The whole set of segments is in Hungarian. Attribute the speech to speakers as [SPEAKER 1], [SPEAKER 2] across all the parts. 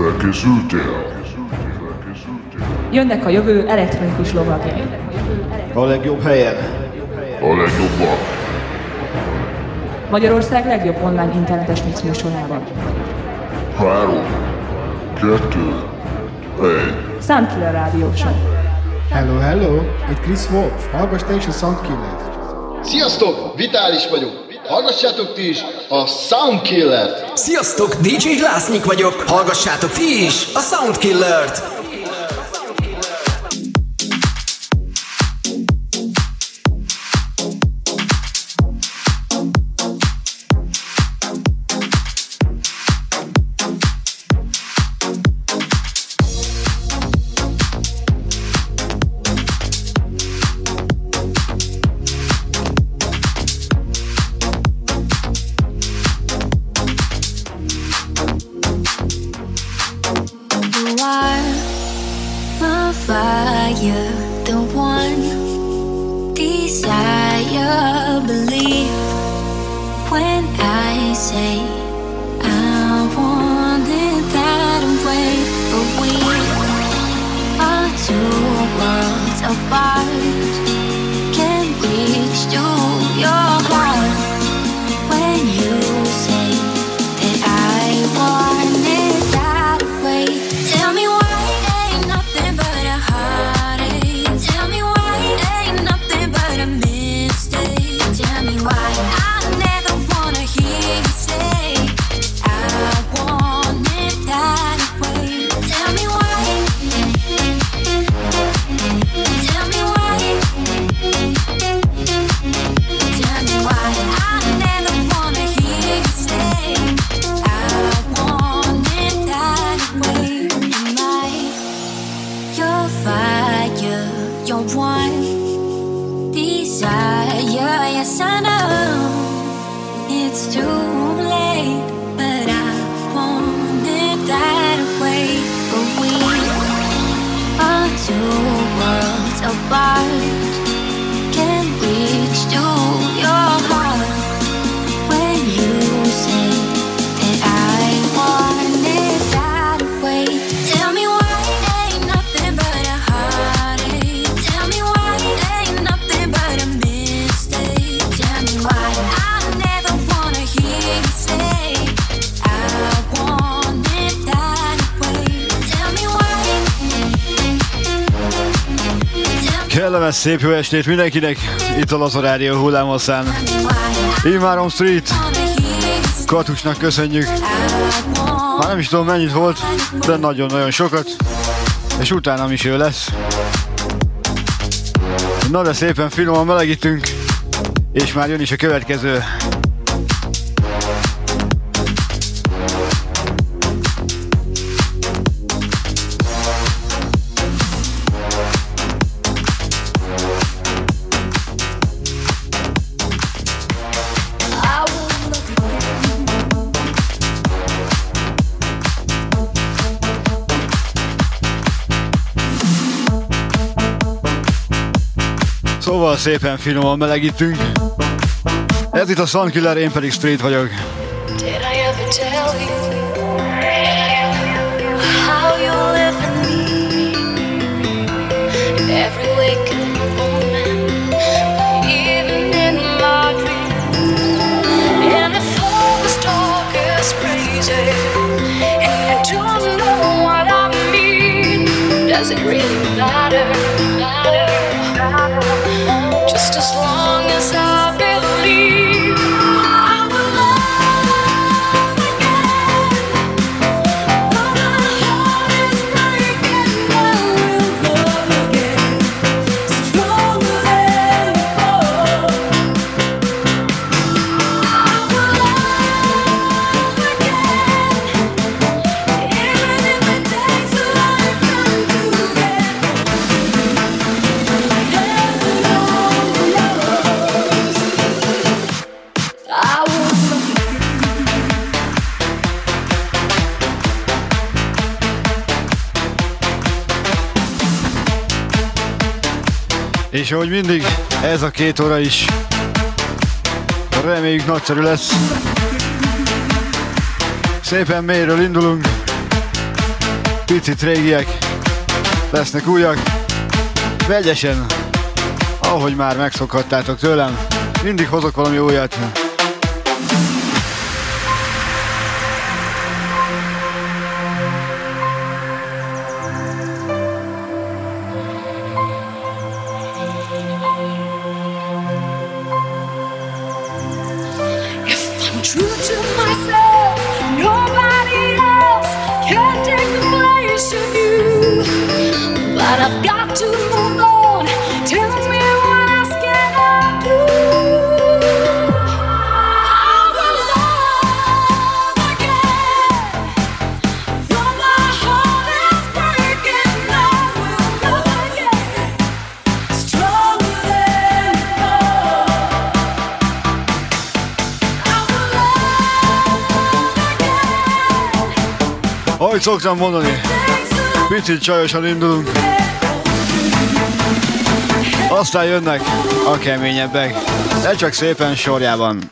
[SPEAKER 1] Felkészültél?
[SPEAKER 2] Jönnek a jövő elektronikus lovagjai.
[SPEAKER 3] A legjobb helyen.
[SPEAKER 1] A legjobbak.
[SPEAKER 2] Magyarország legjobb online internetes mix műsorában.
[SPEAKER 1] Három, kettő, egy.
[SPEAKER 2] Soundkiller Rádió Show.
[SPEAKER 4] Hello, hello! Itt Chris Wolf. Hallgass te is a Soundkiller.
[SPEAKER 5] Sziasztok! Vitális vagyok. Hallgassátok ti is a Soundkiller-t.
[SPEAKER 6] Sziasztok! DJ Lásznyik vagyok. Hallgassátok ti is a Soundkiller-t.
[SPEAKER 7] Szép jó estét mindenkinek, itt a Laza Rádió hullámoszán. Imárom Street, Katusnak köszönjük. Már nem is tudom mennyit volt, de nagyon-nagyon sokat, és utána is ő lesz. Na de szépen finoman melegítünk, és már jön is a következő Szóval szépen finoman melegítünk. Ez itt a Sunkiller, én pedig Street vagyok. Did I ever És ahogy mindig, ez a két óra is. Reméljük nagyszerű lesz. Szépen mélyről indulunk.
[SPEAKER 8] Picit régiek. Lesznek újak. Vegyesen. Ahogy már megszokhattátok tőlem, mindig hozok valami újat. Amit szoktam mondani, picit csajosan indulunk, aztán jönnek a keményebbek, de csak szépen sorjában.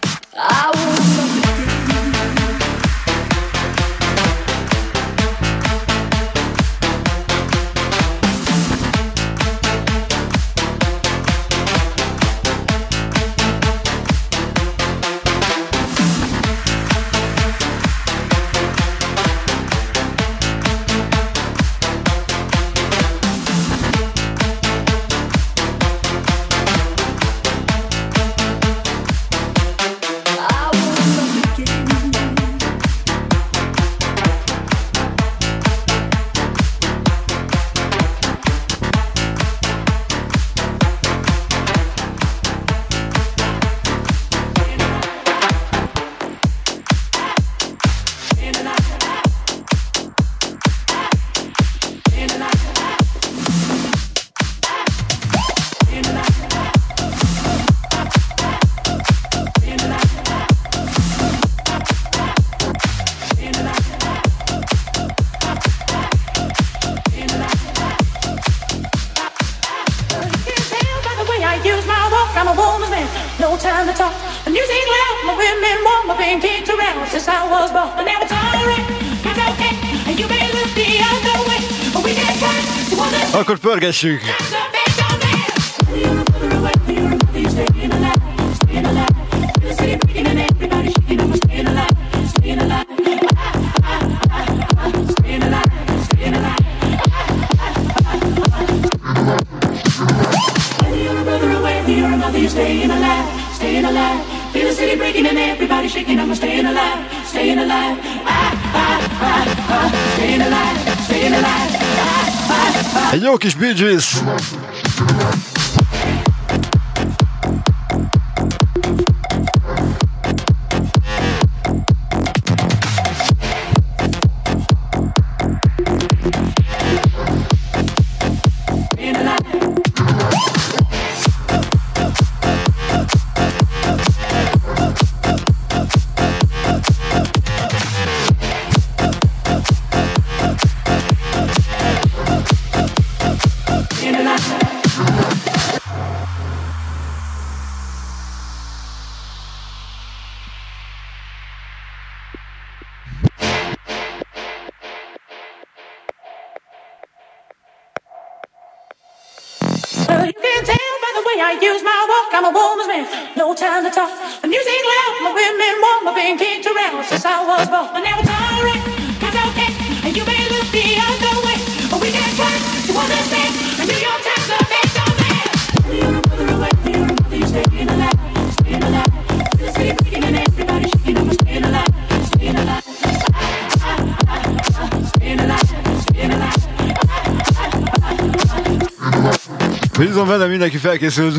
[SPEAKER 3] been kicked around
[SPEAKER 8] Akkor pörgessük! Egy jó kis Bee Gees. mindenki felkészült.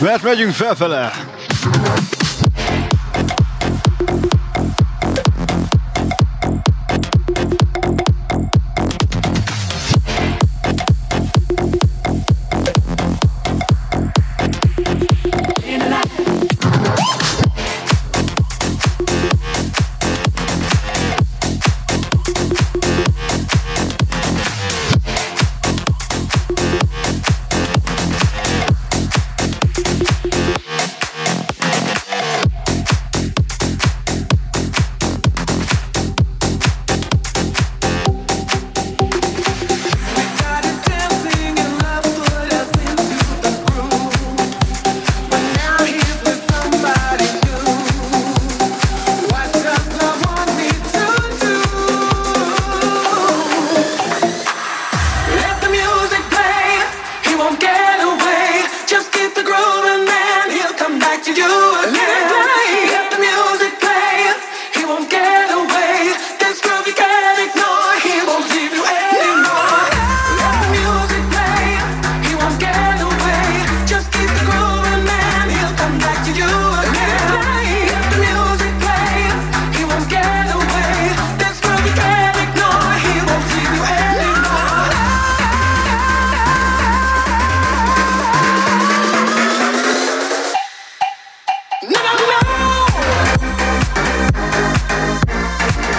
[SPEAKER 8] Mert megyünk felfele!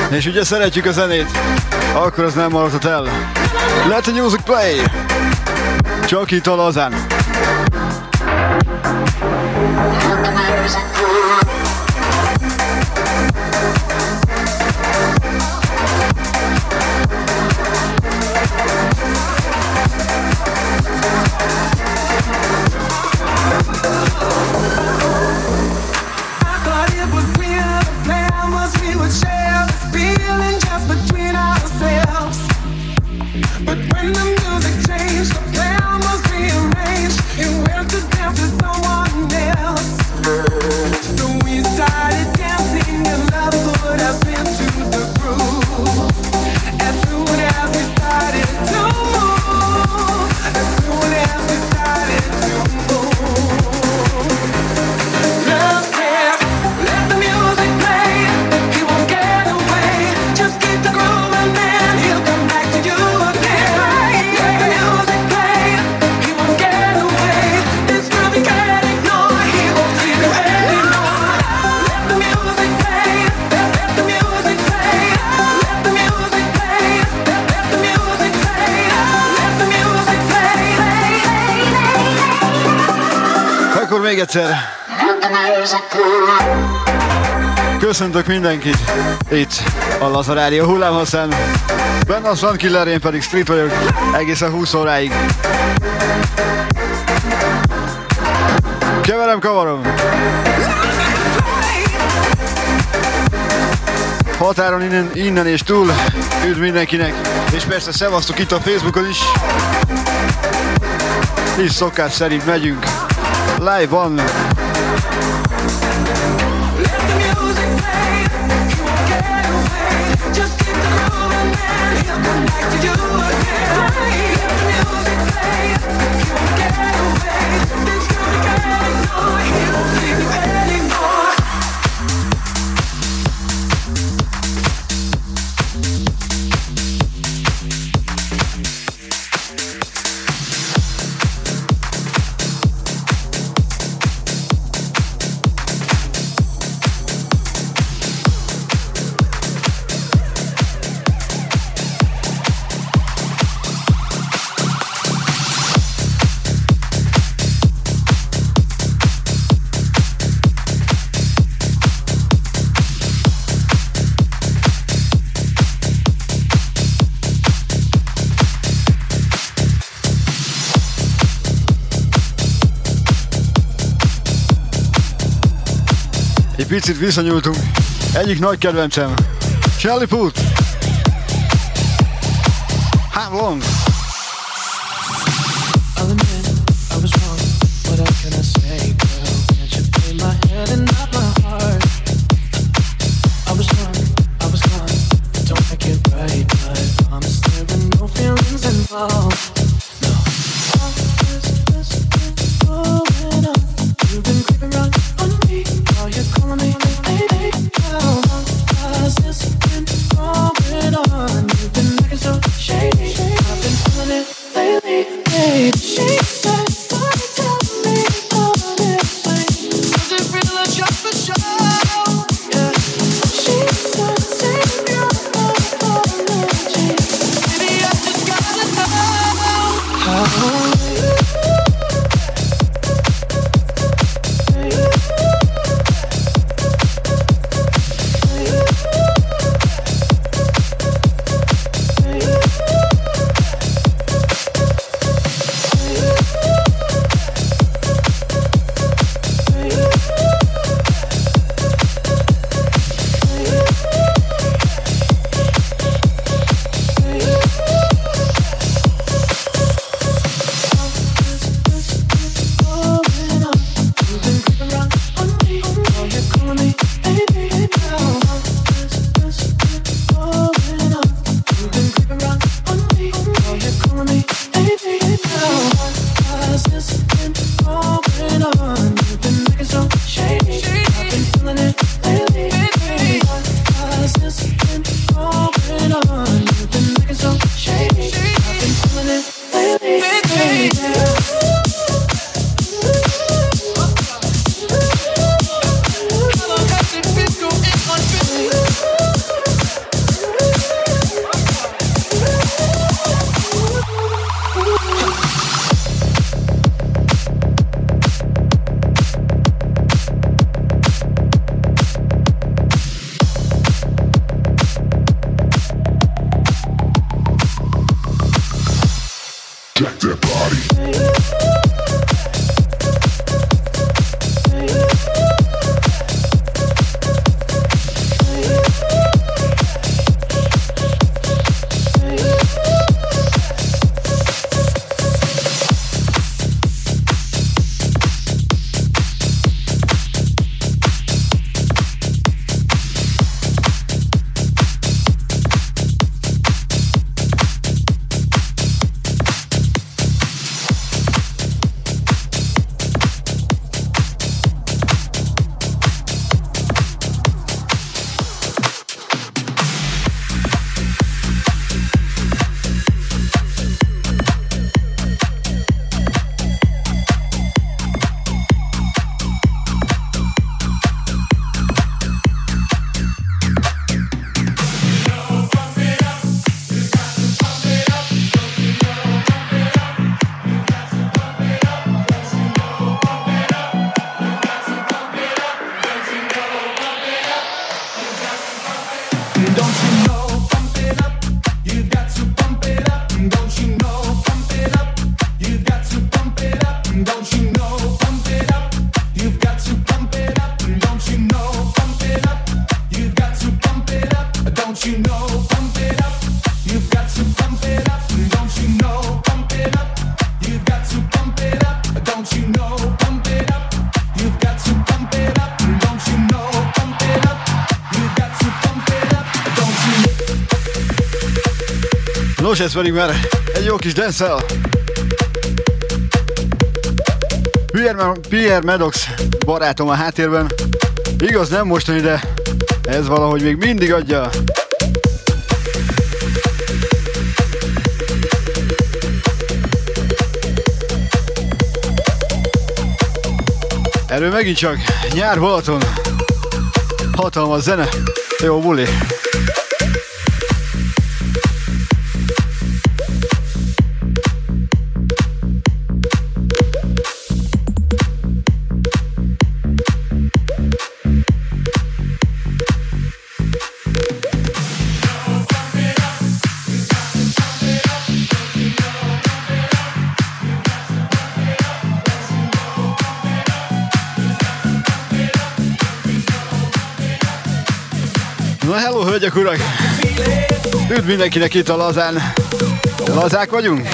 [SPEAKER 3] És ugye szeretjük a zenét, akkor az nem maradhat el. Let the music play! Csak itt a lazán.
[SPEAKER 9] Let the music play.
[SPEAKER 3] még egyszer. Köszöntök mindenkit itt a Lazarádió hullámhosszán. Benne a Sunkiller, én pedig street vagyok egészen 20 óráig. Keverem, kavarom. Határon innen, innen és túl. Üdv mindenkinek. És persze szevasztok itt a Facebookon is. És szokás szerint megyünk live-on. picit visszanyúltunk. Egyik nagy kedvencem, Charlie Puth. Have long.
[SPEAKER 8] Nos, ez pedig már egy jó kis dance Pierre, Pierre Medox barátom a háttérben. Igaz, nem mostani, de ez valahogy még mindig adja. Erről megint csak nyár Balaton. Hatalmas zene. Jó buli. Hölgyek, urak! Üdv mindenkinek itt a lazán. Lazák vagyunk?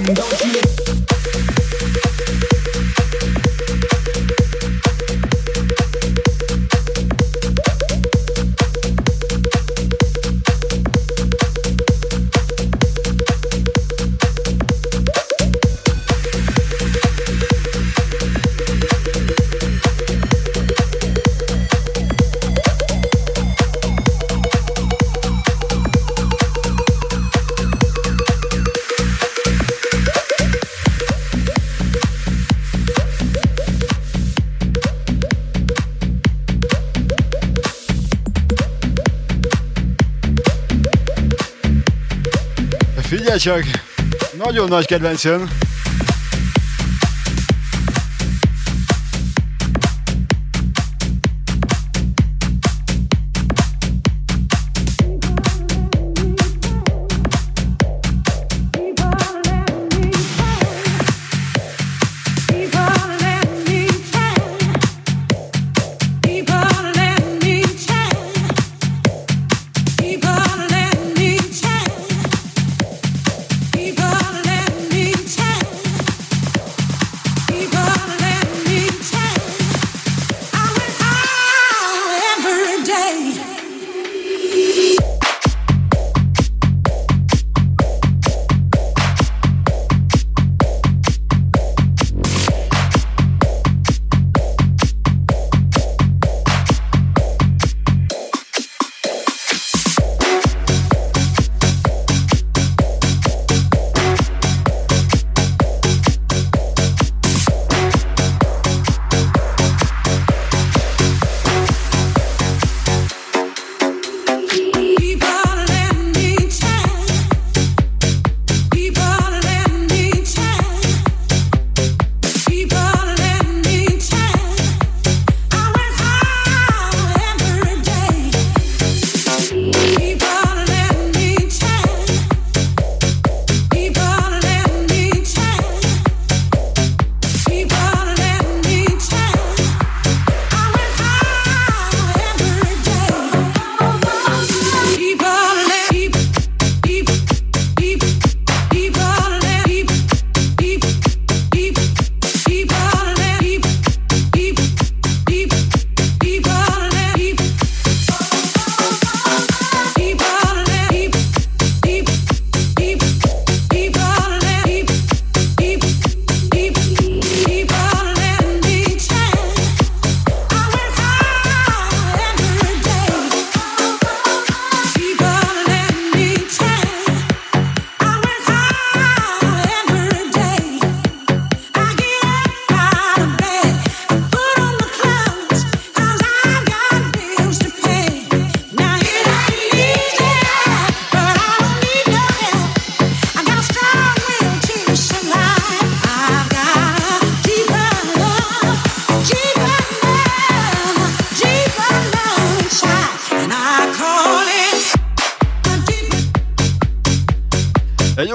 [SPEAKER 3] You've
[SPEAKER 8] csak! Nagyon nagy kedvencem.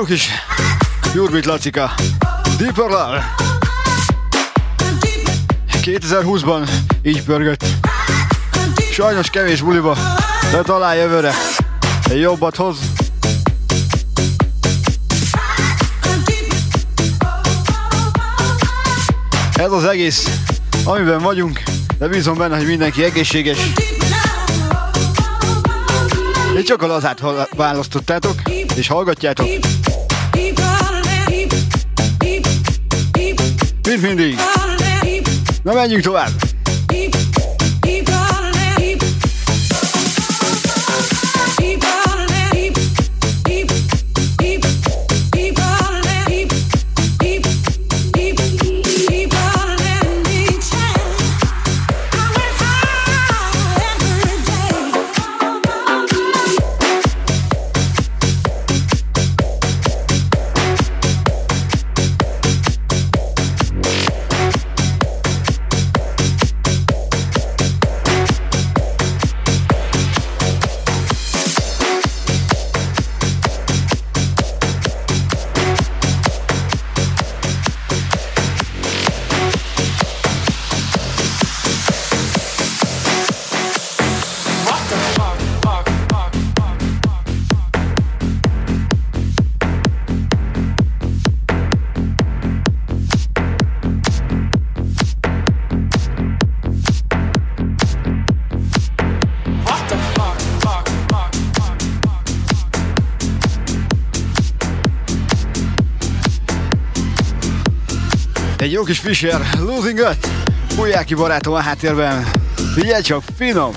[SPEAKER 8] Jó kis Jurbit Lacika. Deeper Love. 2020-ban így pörgött.
[SPEAKER 3] Sajnos kevés buliba, de talán jövőre. Egy jobbat hoz. Ez az egész, amiben vagyunk, de bízom benne, hogy mindenki egészséges. Én csak a lazát választottátok, és hallgatjátok. Mint mindig. Na menjünk tovább! Jó kis Fischer, Losing It. Újjáki barátom a háttérben. Figyelj csak, finom!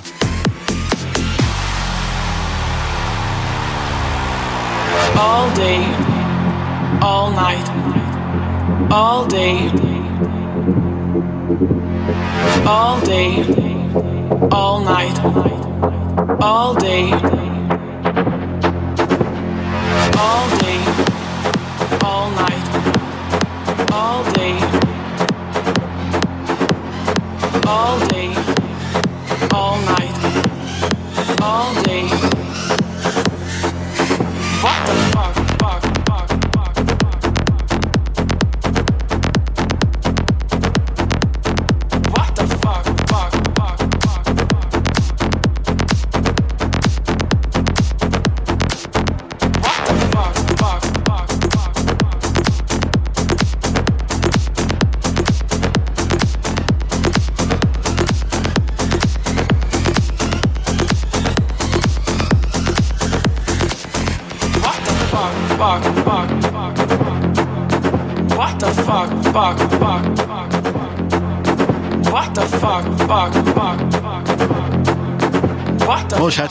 [SPEAKER 10] all day, all night, all day, all day, all night, all day,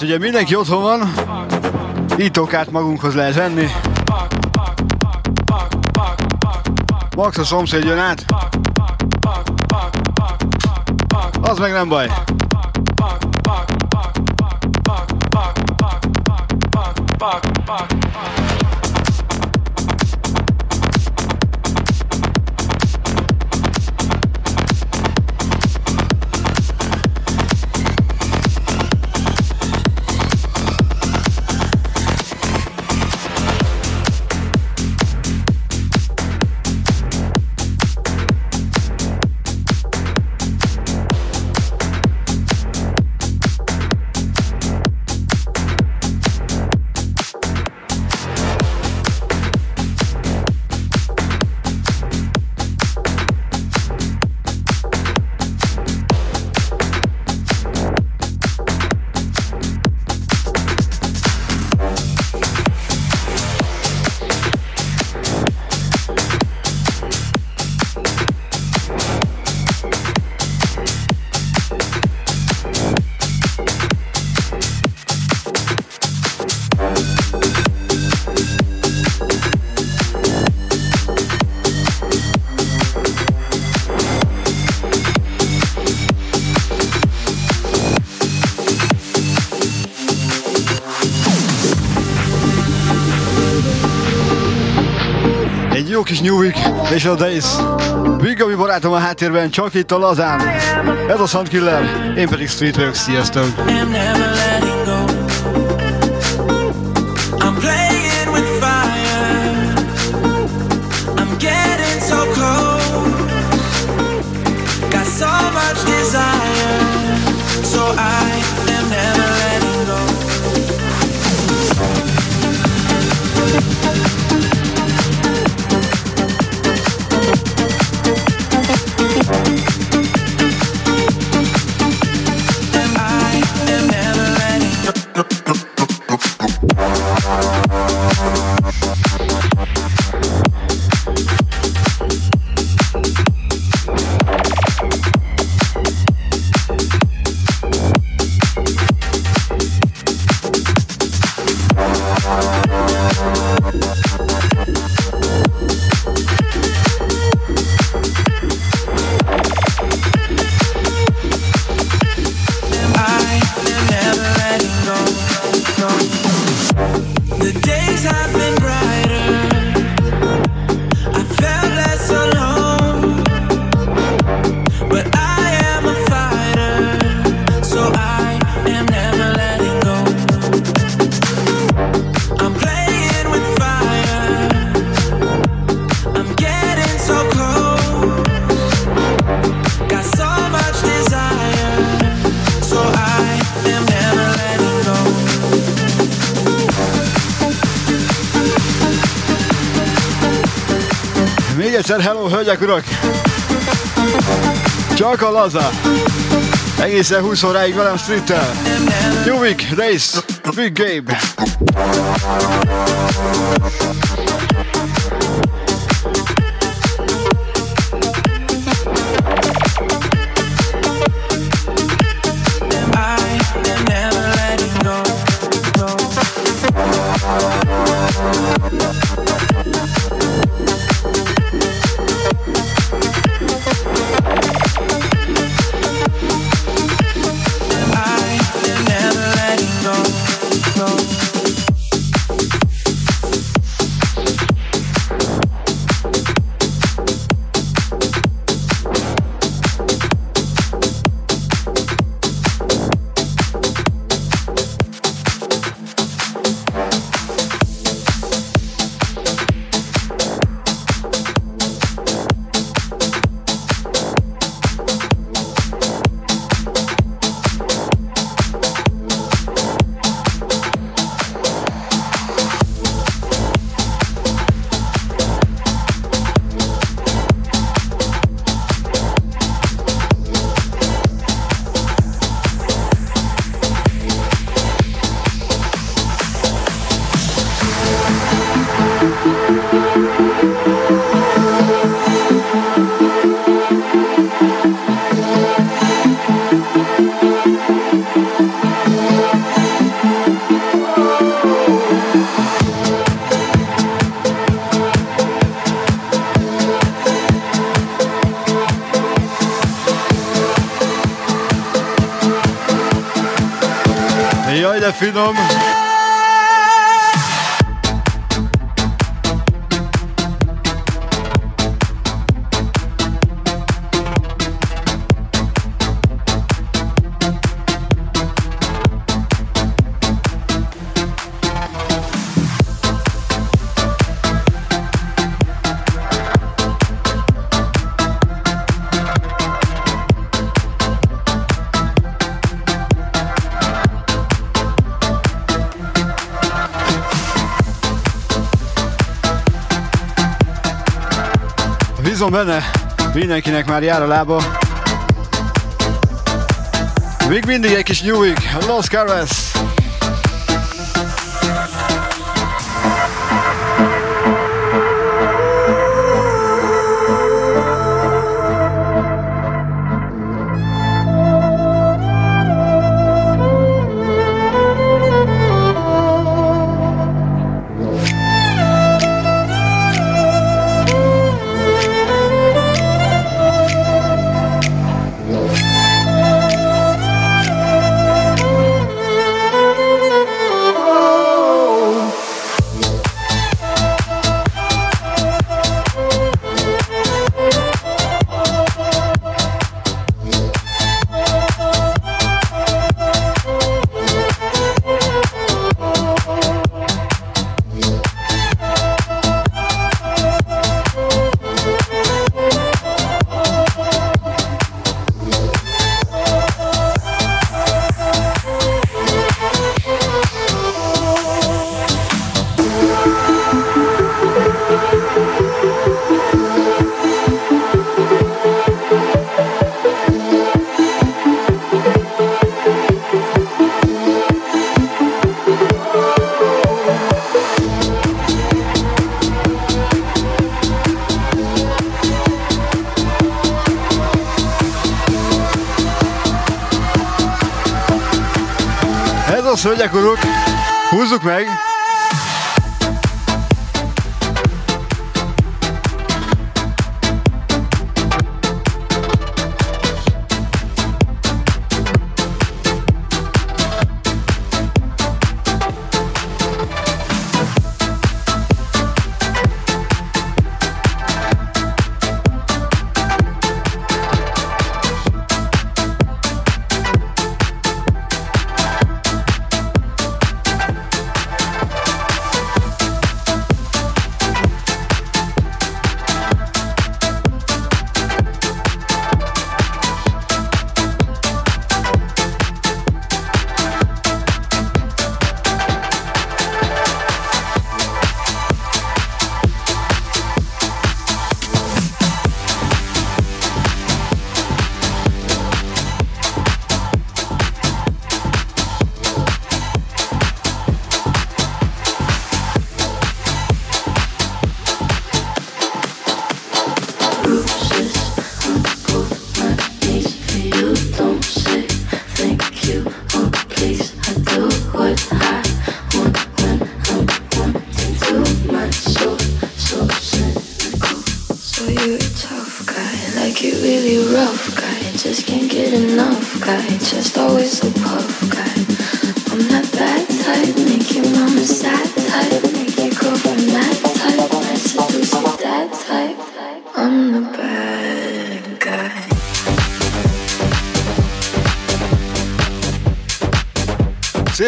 [SPEAKER 3] ugye mindenki otthon van, ítókát magunkhoz lehet venni. Max a szomszéd jön át. Az meg nem baj.
[SPEAKER 10] fuck.
[SPEAKER 3] És a Days. Vigami barátom a háttérben, csak itt a lazán. Ez a Soundkiller, én pedig Street vagyok, sziasztok!
[SPEAKER 9] am never letting go. I'm playing with fire. I'm getting so close. Got so much desire. So I
[SPEAKER 3] hölgyek, urak! Csak a laza! Egészen 20 óráig velem streettel. New week, race, big game. Benne, mindenkinek már jár a lába. Még mindig egy kis New Week, Los Carves.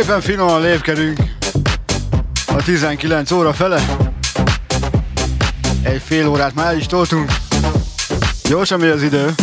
[SPEAKER 11] Szépen finoman lépkedünk a 19 óra fele. Egy fél órát már is toltunk. Gyorsan megy az idő.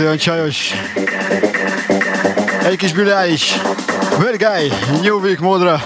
[SPEAKER 11] olyan csajos. Egy kis büláj is. Bad guy, New Week módra.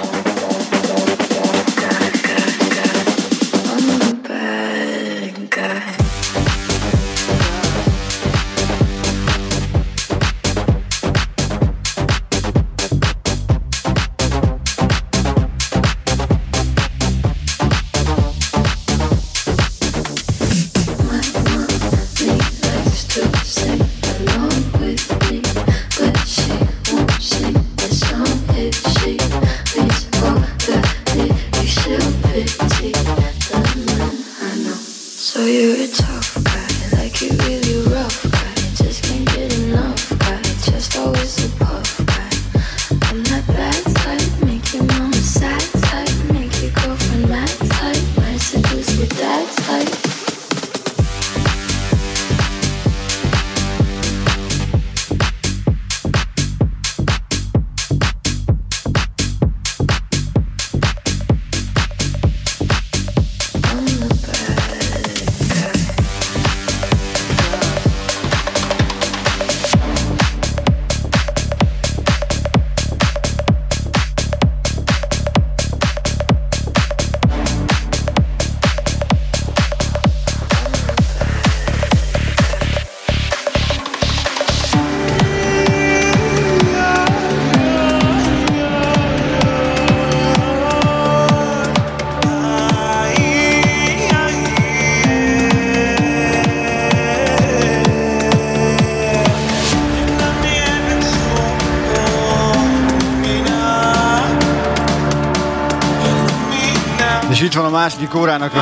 [SPEAKER 11] második órának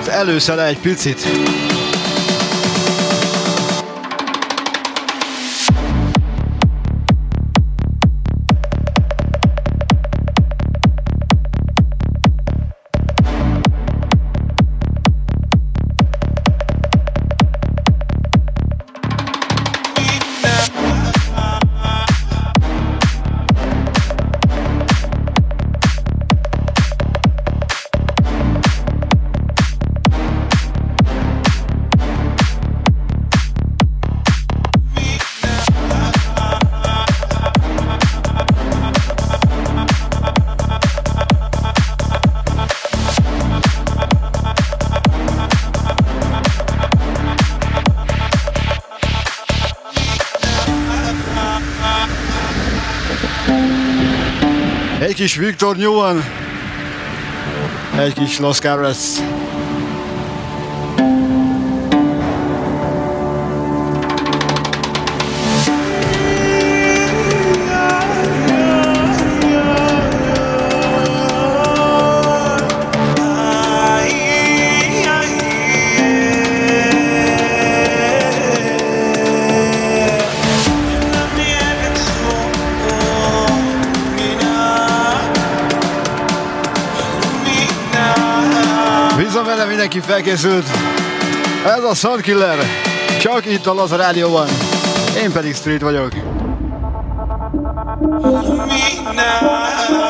[SPEAKER 11] az előszele egy picit. kis Viktor Nyúan, egy kis Los Carlos. mindenki felkészült.
[SPEAKER 7] Ez a Sunkiller. Csak itt a Lazar Rádióban. Én pedig Street vagyok. Midnight.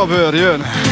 [SPEAKER 7] Libabőr jön.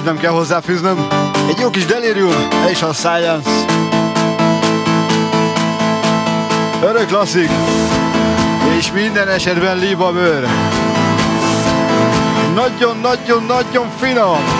[SPEAKER 7] Semmit nem kell hozzáfűznöm. Egy jó kis delirium és a science. Örök klasszik. És minden esetben liba bőr. Nagyon-nagyon-nagyon finom.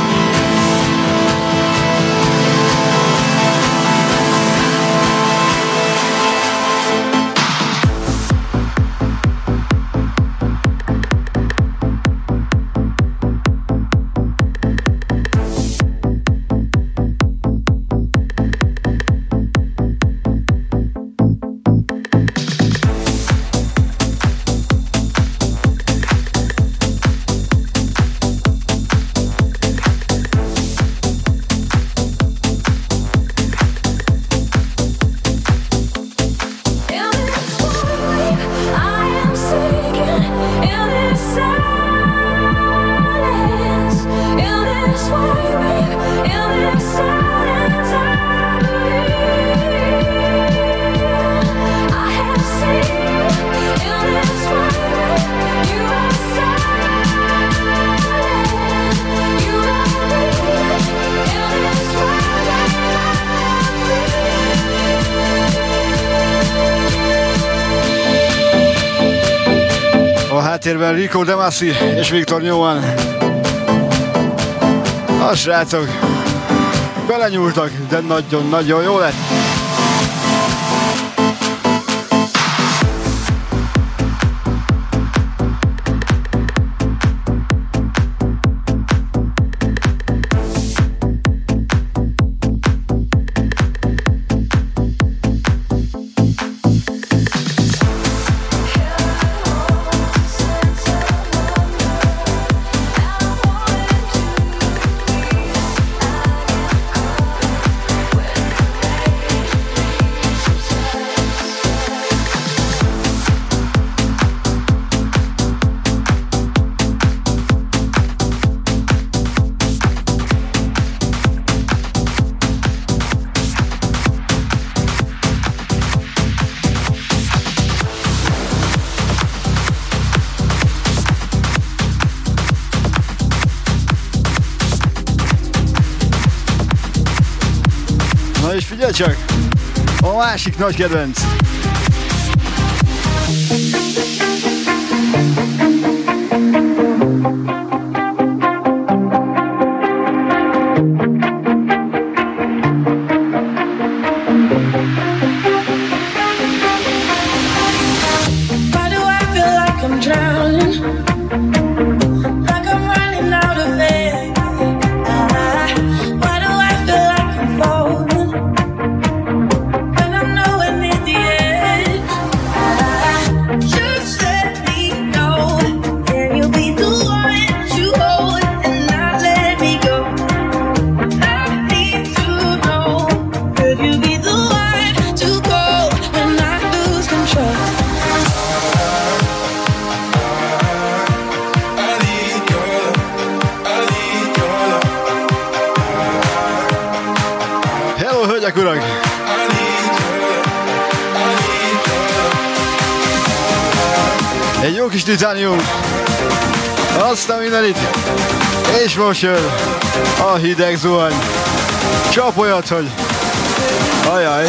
[SPEAKER 12] háttérben Rico Demasi és Viktor Nyoman. A srácok belenyúltak, de nagyon-nagyon jó lett. Klassik Noise Games. frissül a hideg zuhany. Csap olyat, hogy ajaj.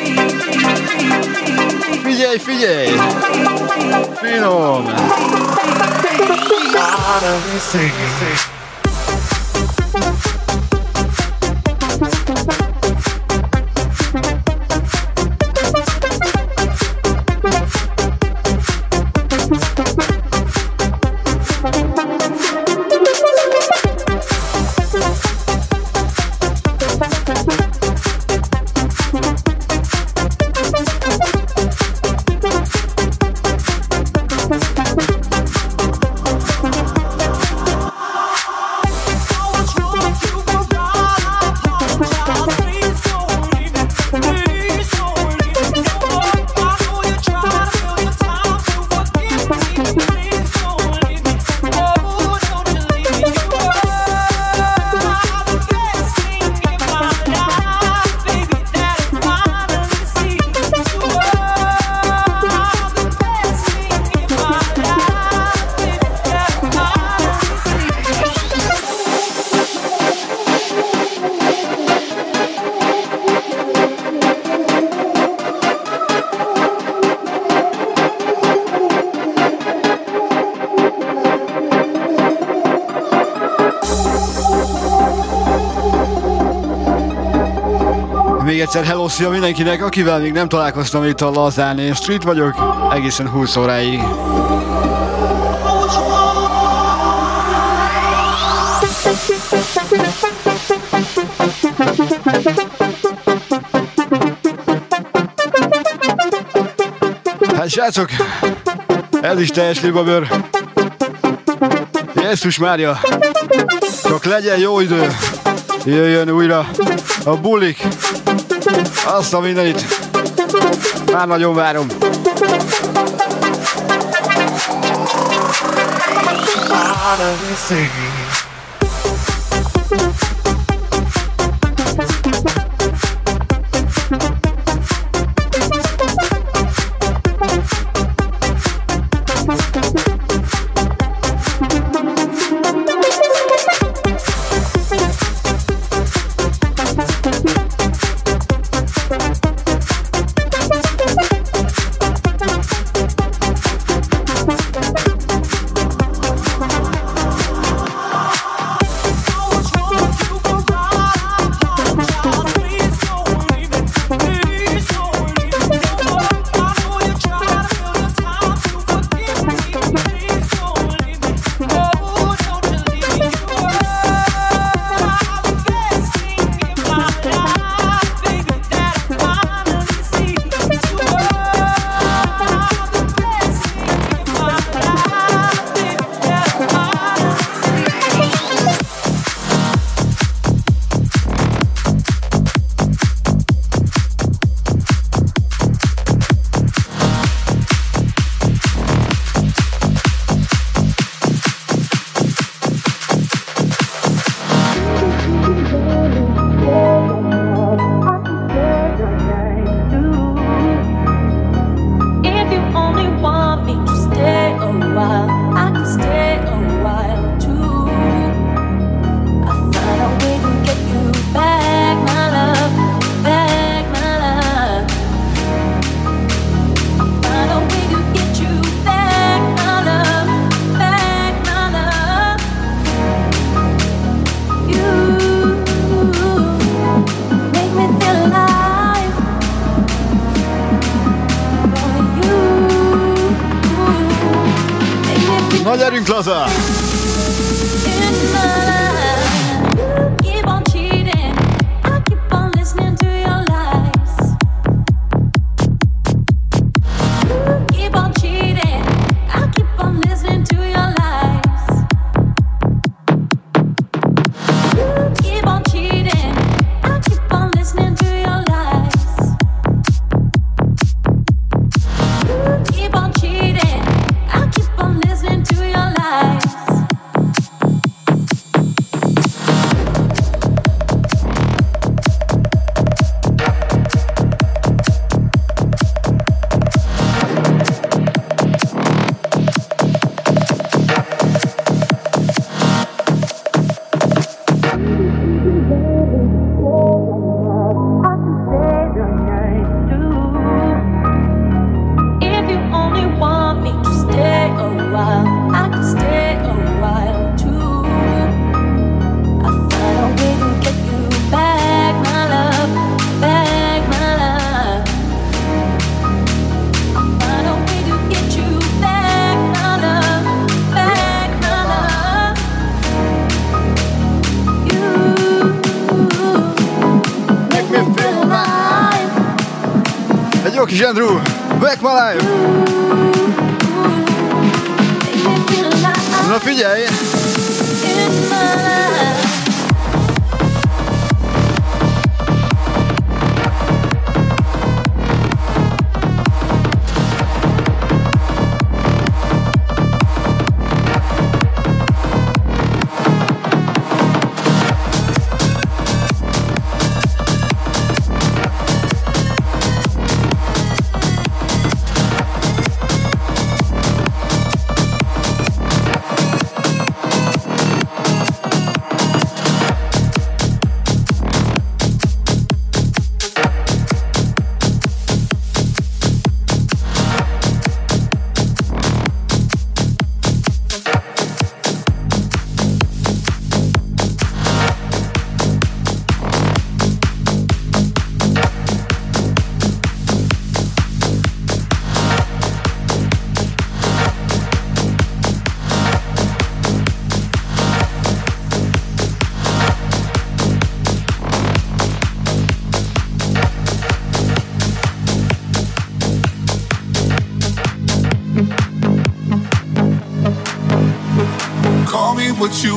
[SPEAKER 12] Figliei, filho aí.
[SPEAKER 7] Para, egyszer hello szia mindenkinek, akivel még nem találkoztam itt a Lazán, és itt vagyok egészen 20 óráig. Hát srácok, ez is teljes libabőr. Jézus Mária, csak legyen jó idő, jöjjön újra a bulik. Azt a mindenit. Már nagyon várom. Out
[SPEAKER 13] of the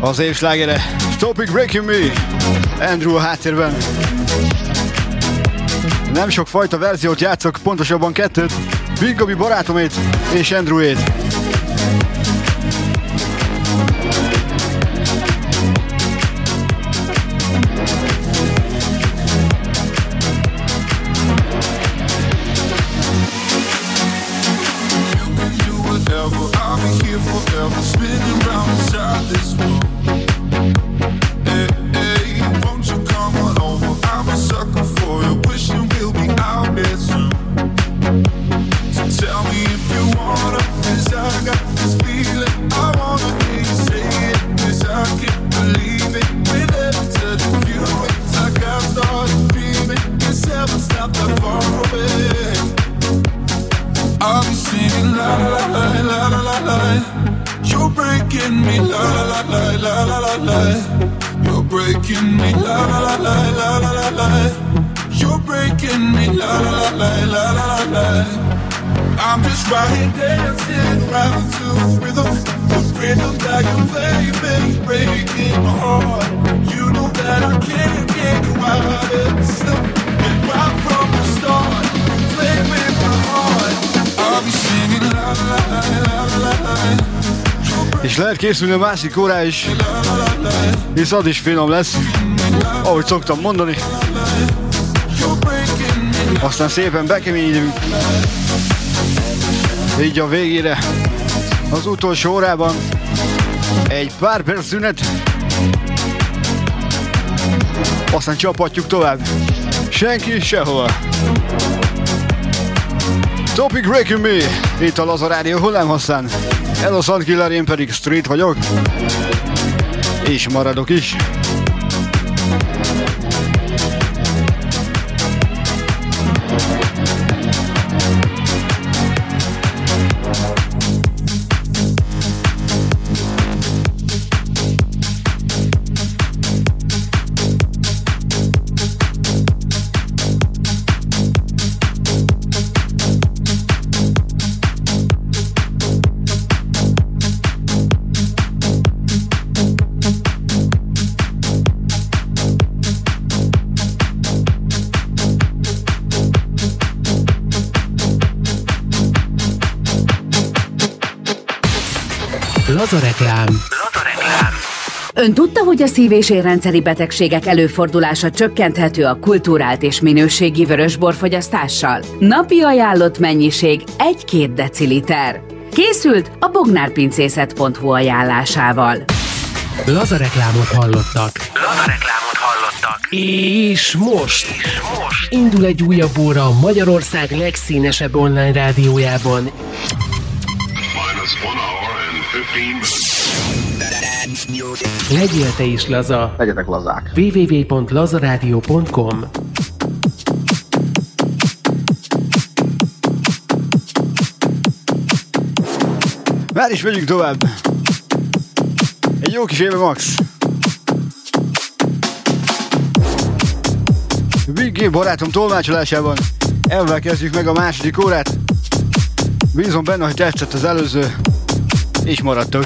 [SPEAKER 3] Az év slágere Stop It Breaking Me Andrew a háttérben. Nem sok fajta verziót játszok, pontosabban kettőt. Big Gabi barátomét és Andrewét készülni a másik órá is Hisz az is finom lesz Ahogy szoktam mondani. Aztán szépen bekeményedünk. Így a végére Az utolsó órában Egy pár perc szünet. Aztán csapatjuk tovább. Senki sehova. Topic Breaking Me Itt a Laza Rádió hullámhosszán. Ez a Soundkiller, én pedig Street vagyok. És maradok is
[SPEAKER 14] Hogy a szív- és érrendszeri betegségek előfordulása csökkenthető a kultúrált és minőségi vörösborfogyasztással? Napi ajánlott mennyiség 1-2 deciliter. Készült a bognárpincészet.hu ajánlásával.
[SPEAKER 15] Laza reklámot hallottak. Laza reklámot hallottak. És most, és most indul egy újabb óra a Magyarország legszínesebb online rádiójában.
[SPEAKER 1] Minus one hour and 15
[SPEAKER 15] Legyél te is laza.
[SPEAKER 16] Legyetek lazák.
[SPEAKER 15] www.lazaradio.com
[SPEAKER 3] Már is megyünk tovább. Egy jó kis éve max. Big Game barátom tolmácsolásában ezzel kezdjük meg a második órát. Bízom benne, hogy tetszett az előző, és maradtok.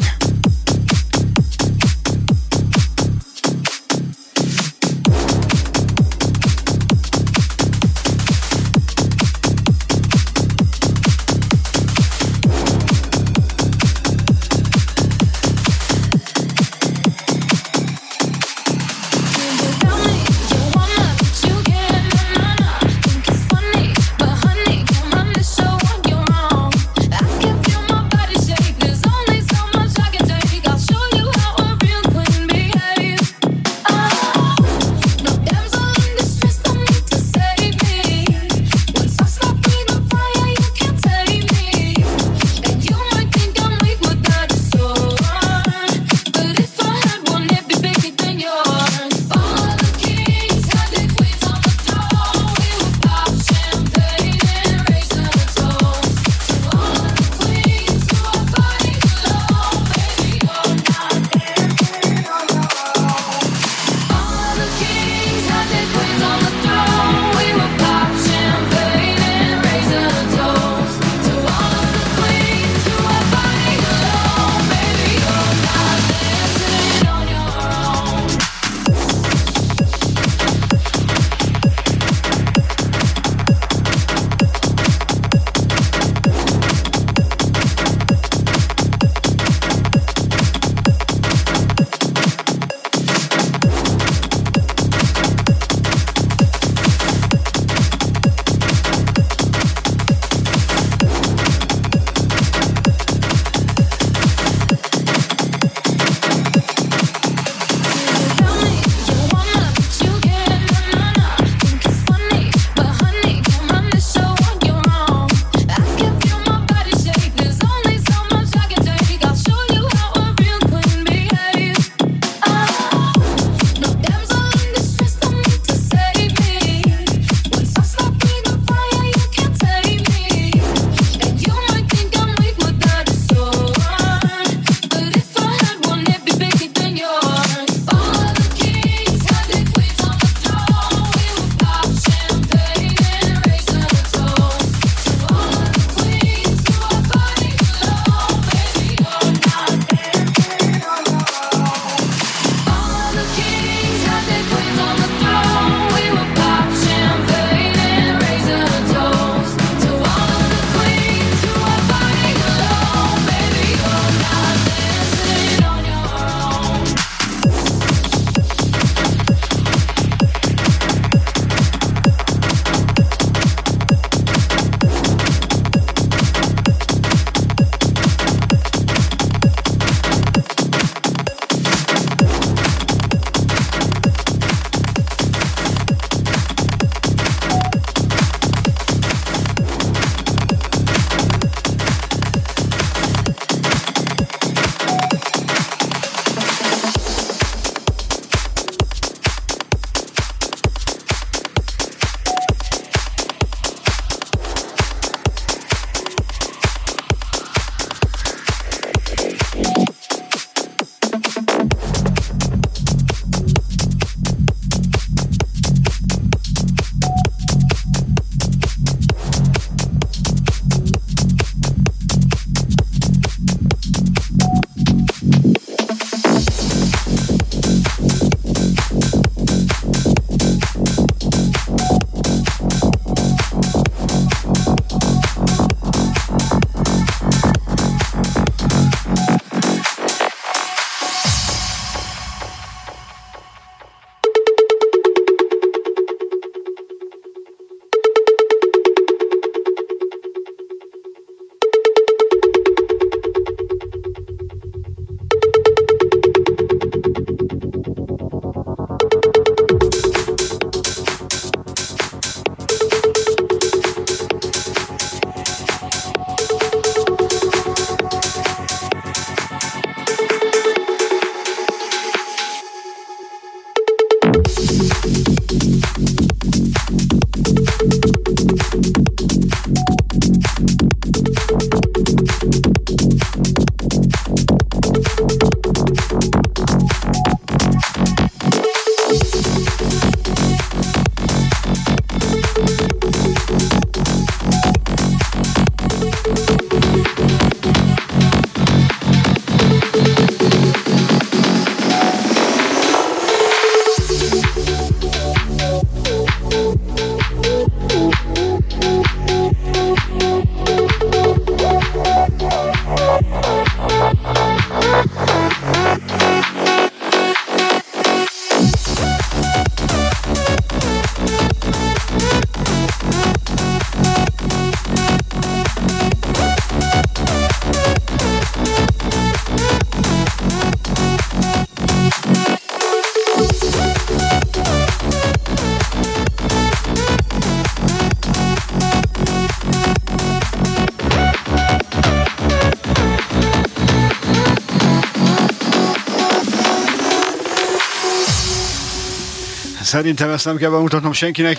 [SPEAKER 3] Szerintem ezt nem kell bemutatnom senkinek.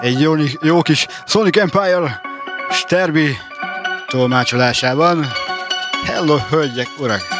[SPEAKER 3] Egy jó, jó kis Sonic Empire Sterbi tolmácsolásában. Hello, hölgyek, urak!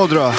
[SPEAKER 7] Odra.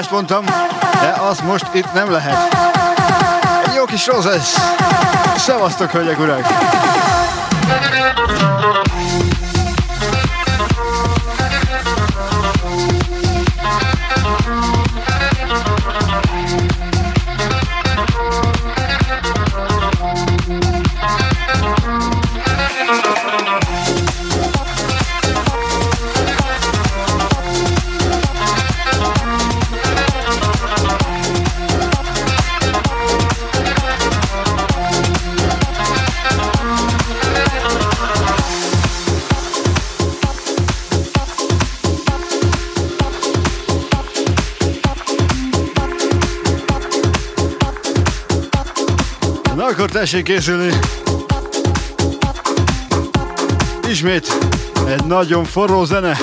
[SPEAKER 7] mást mondtam, de az most itt nem lehet. Egy jó kis rossz ez. Szevasztok, hölgyek, urak! tessék készülni! Ismét egy nagyon forró zene.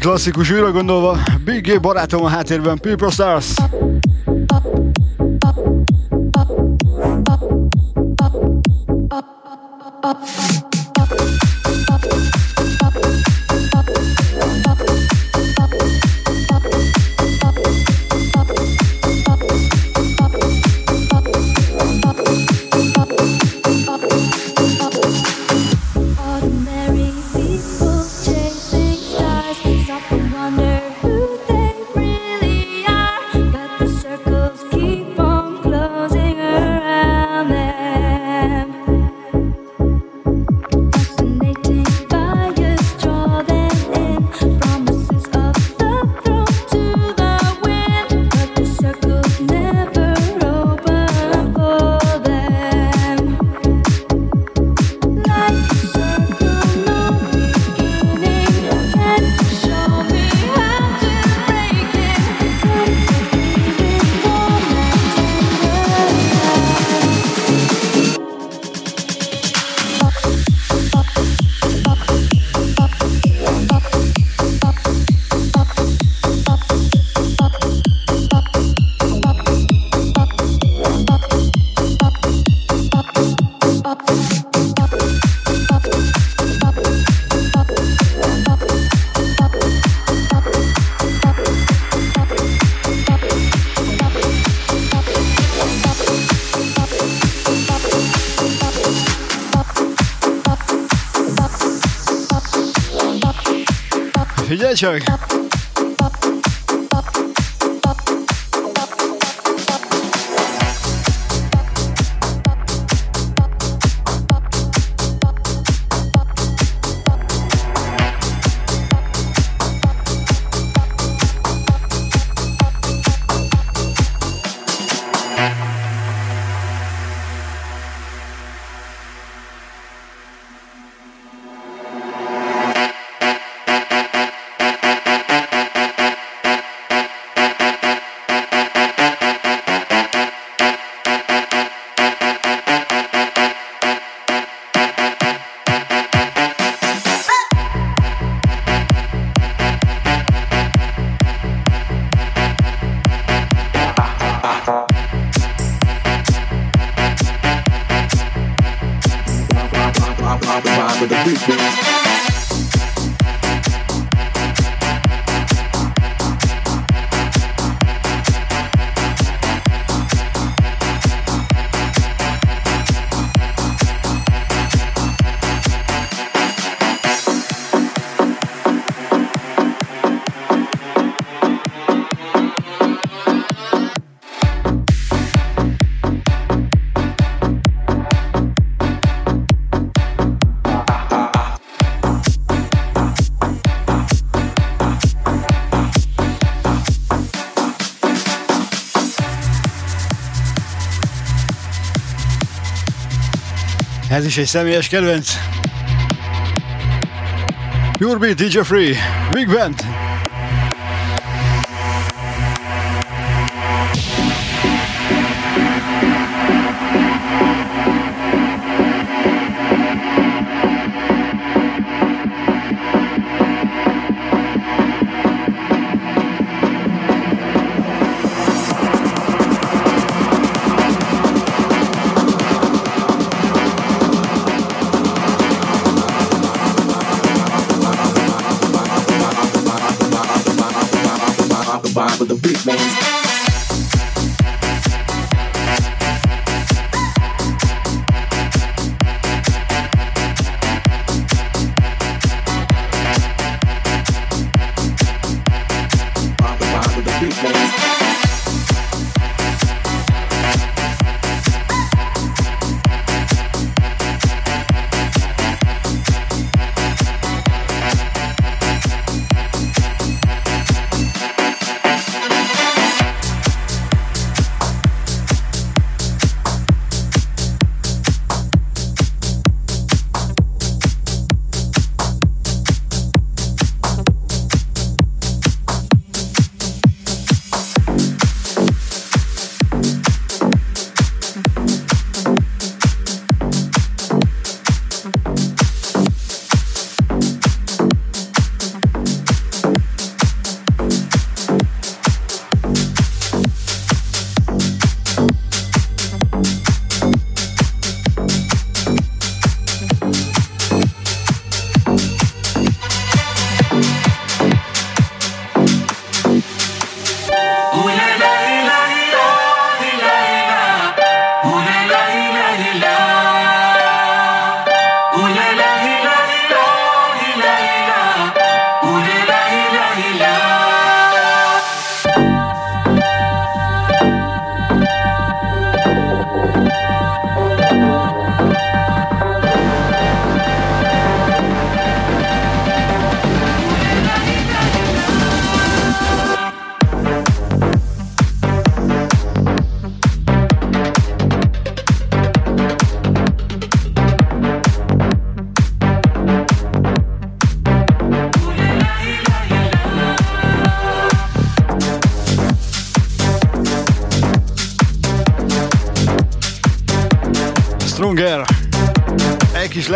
[SPEAKER 7] klasszikus újra gondolva, Big barátom a háttérben, People Stars. pleasure.
[SPEAKER 3] Ez is egy személyes kedvenc. Pure DJ Free, Big Band.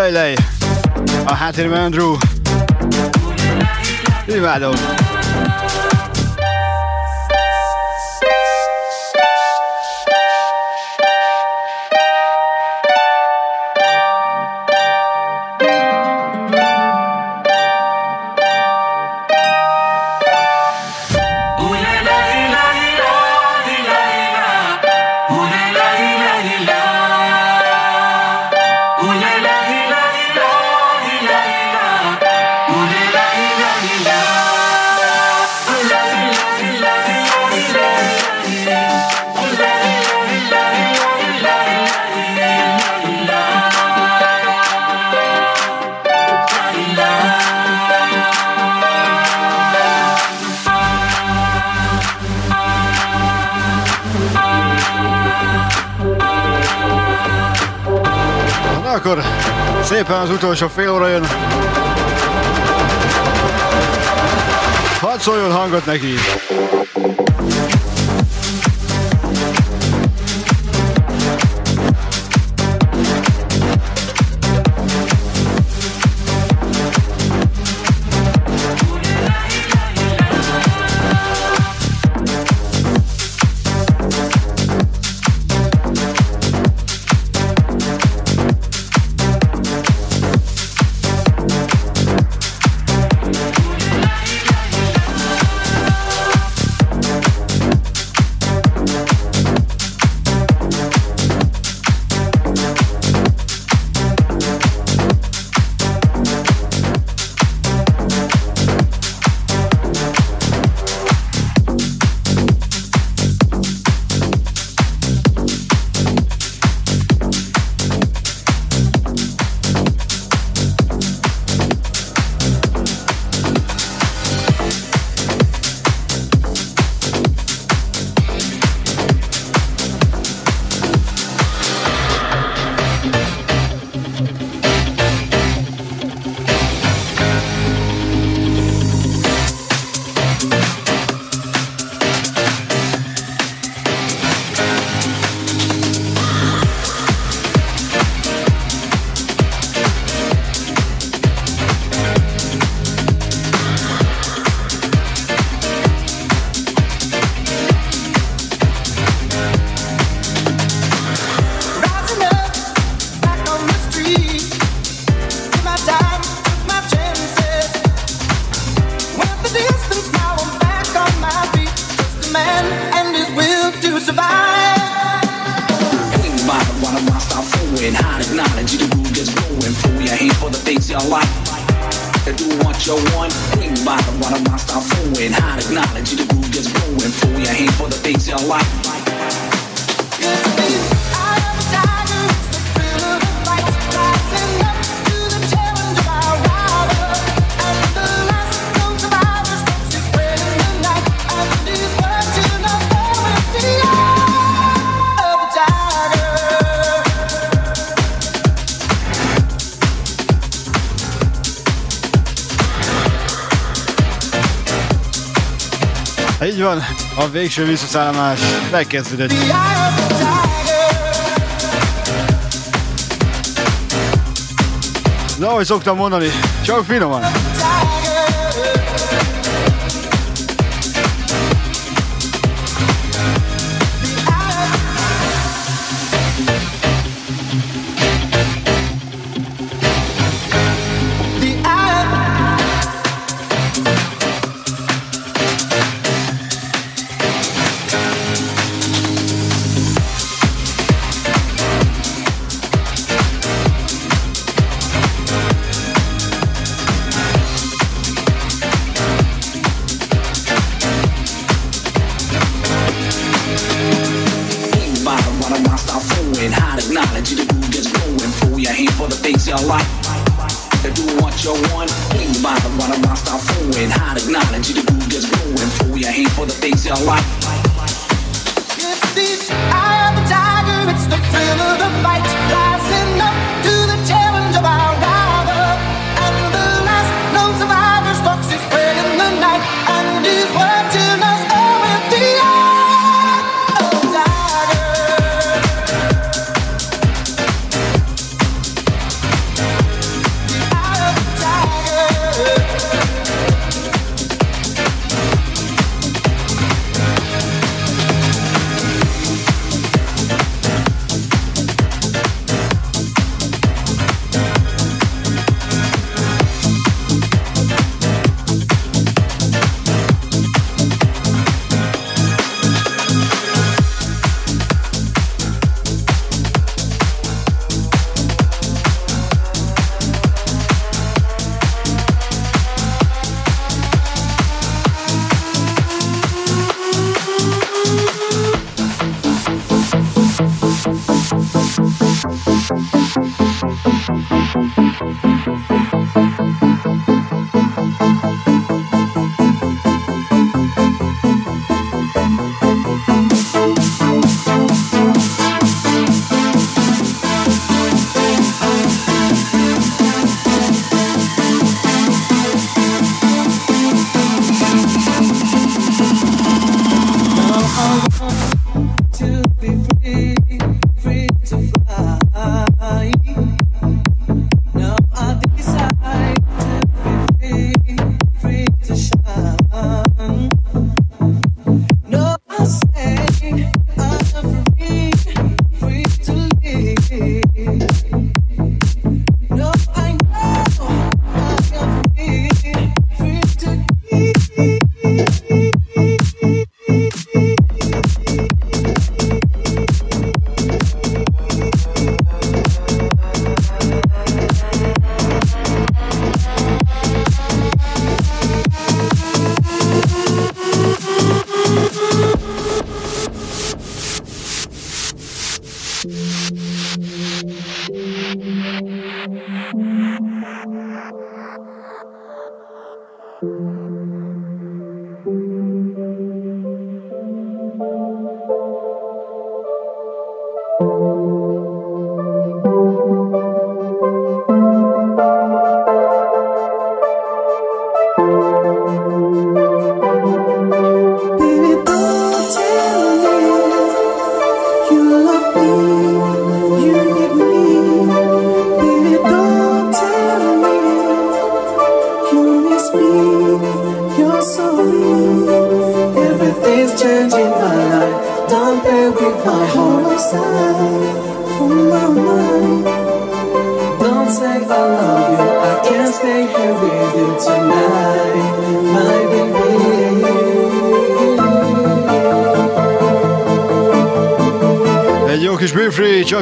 [SPEAKER 3] Lejlej, a háttérben Andrew. Imádom. Utolsó fél óra jön. Hadd szóljon hangot neki!
[SPEAKER 16] what?
[SPEAKER 9] van, a végső visszaszállomás megkezdődött. De ahogy szoktam mondani, csak finoman.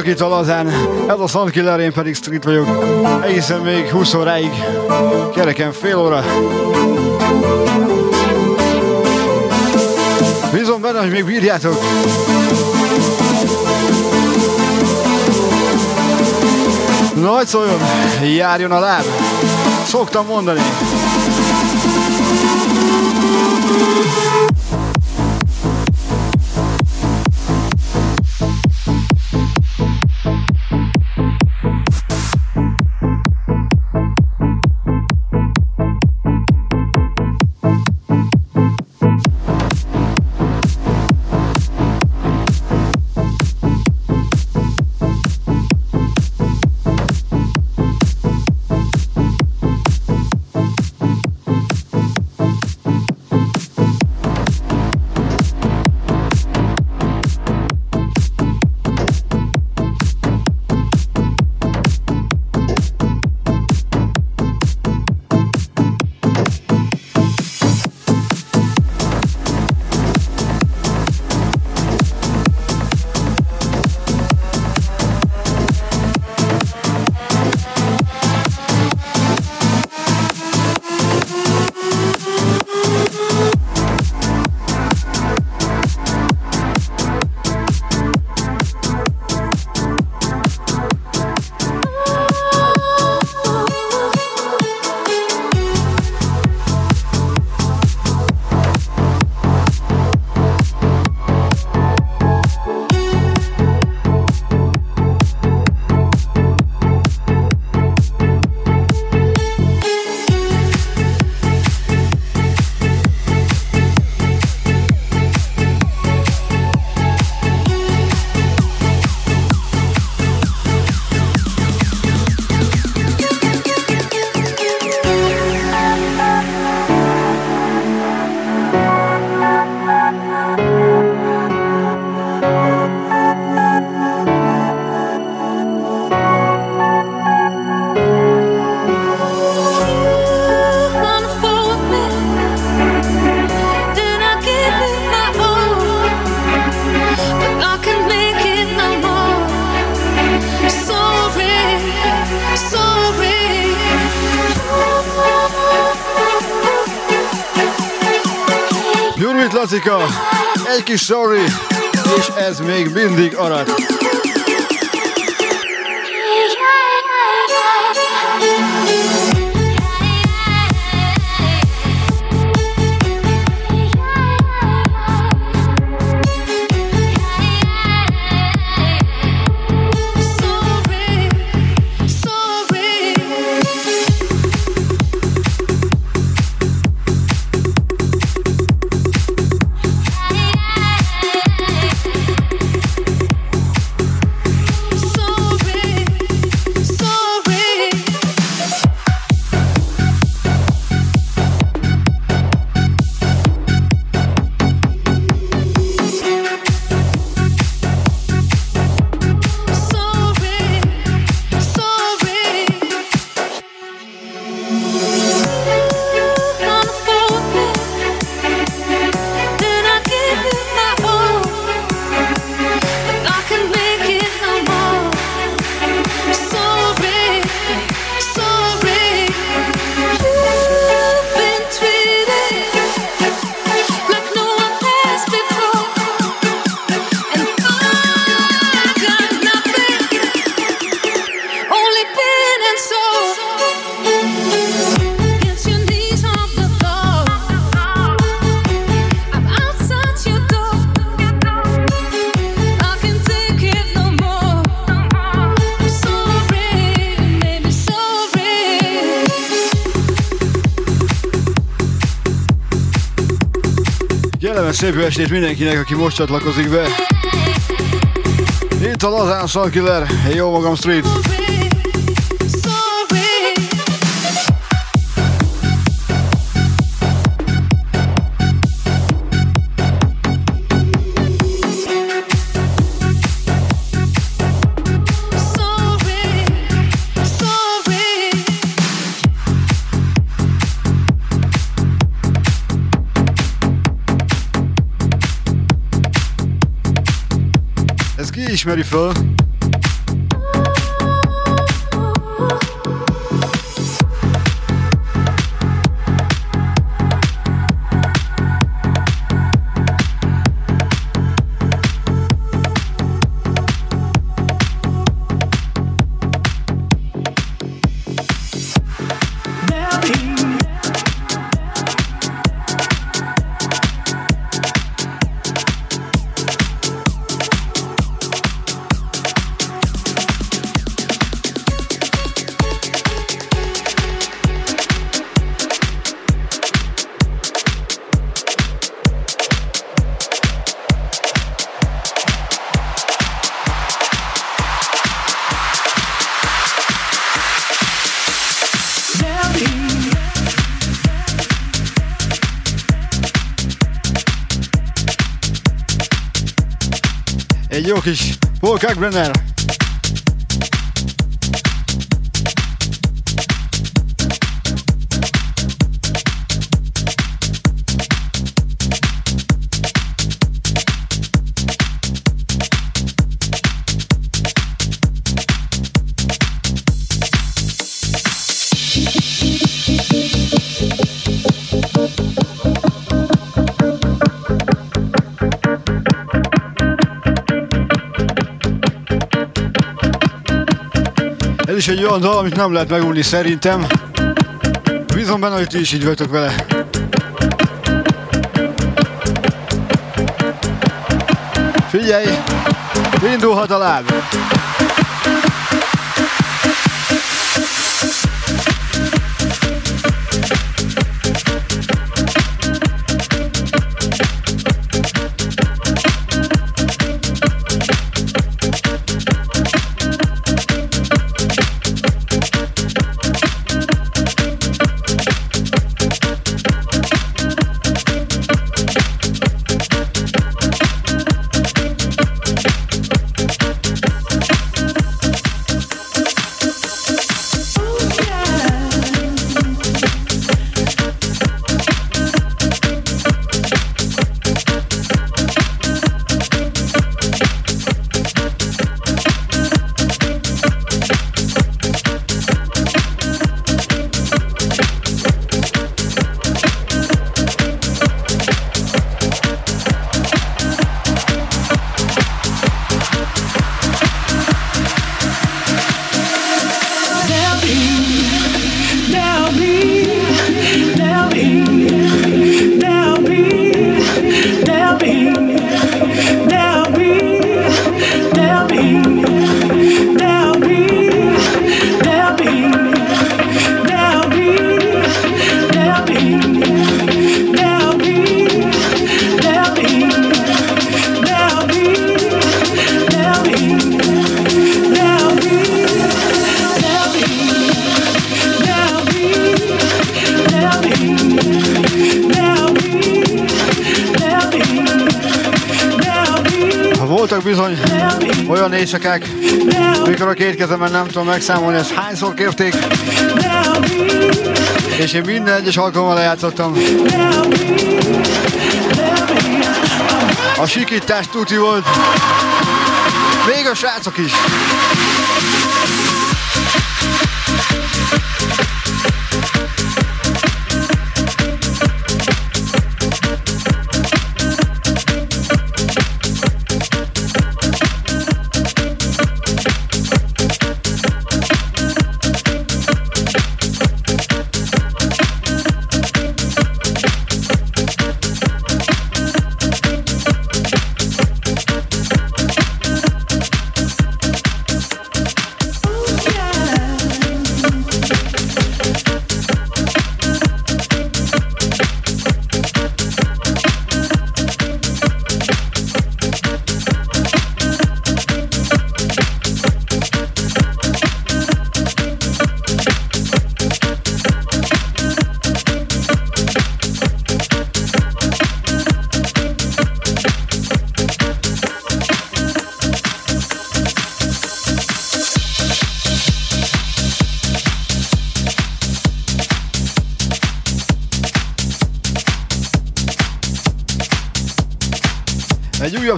[SPEAKER 7] Csak itt a. Ez a Soundkiller, én pedig Street vagyok. Egészen még 20 óráig. Kereken fél óra. Bízom benne, hogy még bírjátok. Nagy szóljon, járjon a láb. Szoktam mondani. Lacika, egy kis sorry, és ez még mindig arat. Szép jó estét mindenkinek, aki most csatlakozik be. Itt a Lazán Soundkiller, jó magam Street. Ez
[SPEAKER 3] ki kis Paul is egy olyan dal, amit nem lehet megúrni szerintem. Bízom benne, hogy ti is így vagytok vele. Figyelj! Indulhat a láb! Éjszakák, mikor a két kezemen nem tudom megszámolni, ezt hányszor kérték, és én minden egyes alkalommal lejátszottam. A sikítás tuti volt, még a srácok is.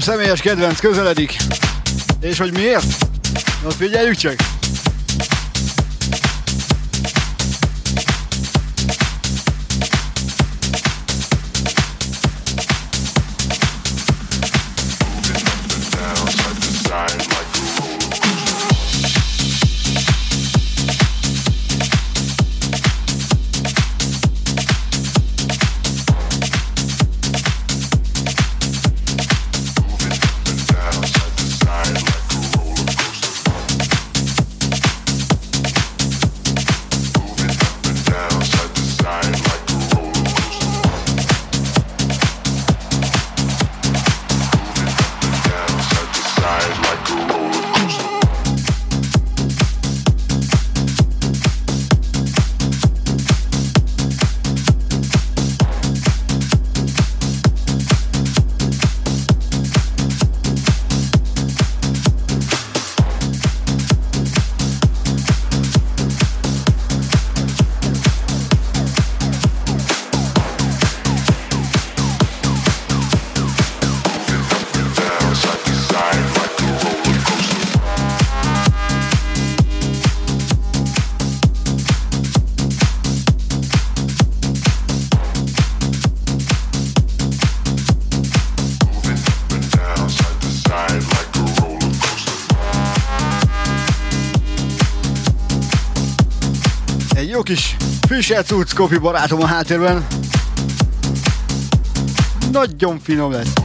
[SPEAKER 3] Személyes kedvenc közeledik.
[SPEAKER 1] És hogy miért? Na figyeljük csak! Kis Fischer cucc kopi barátom a háttérben. Nagyon finom lesz.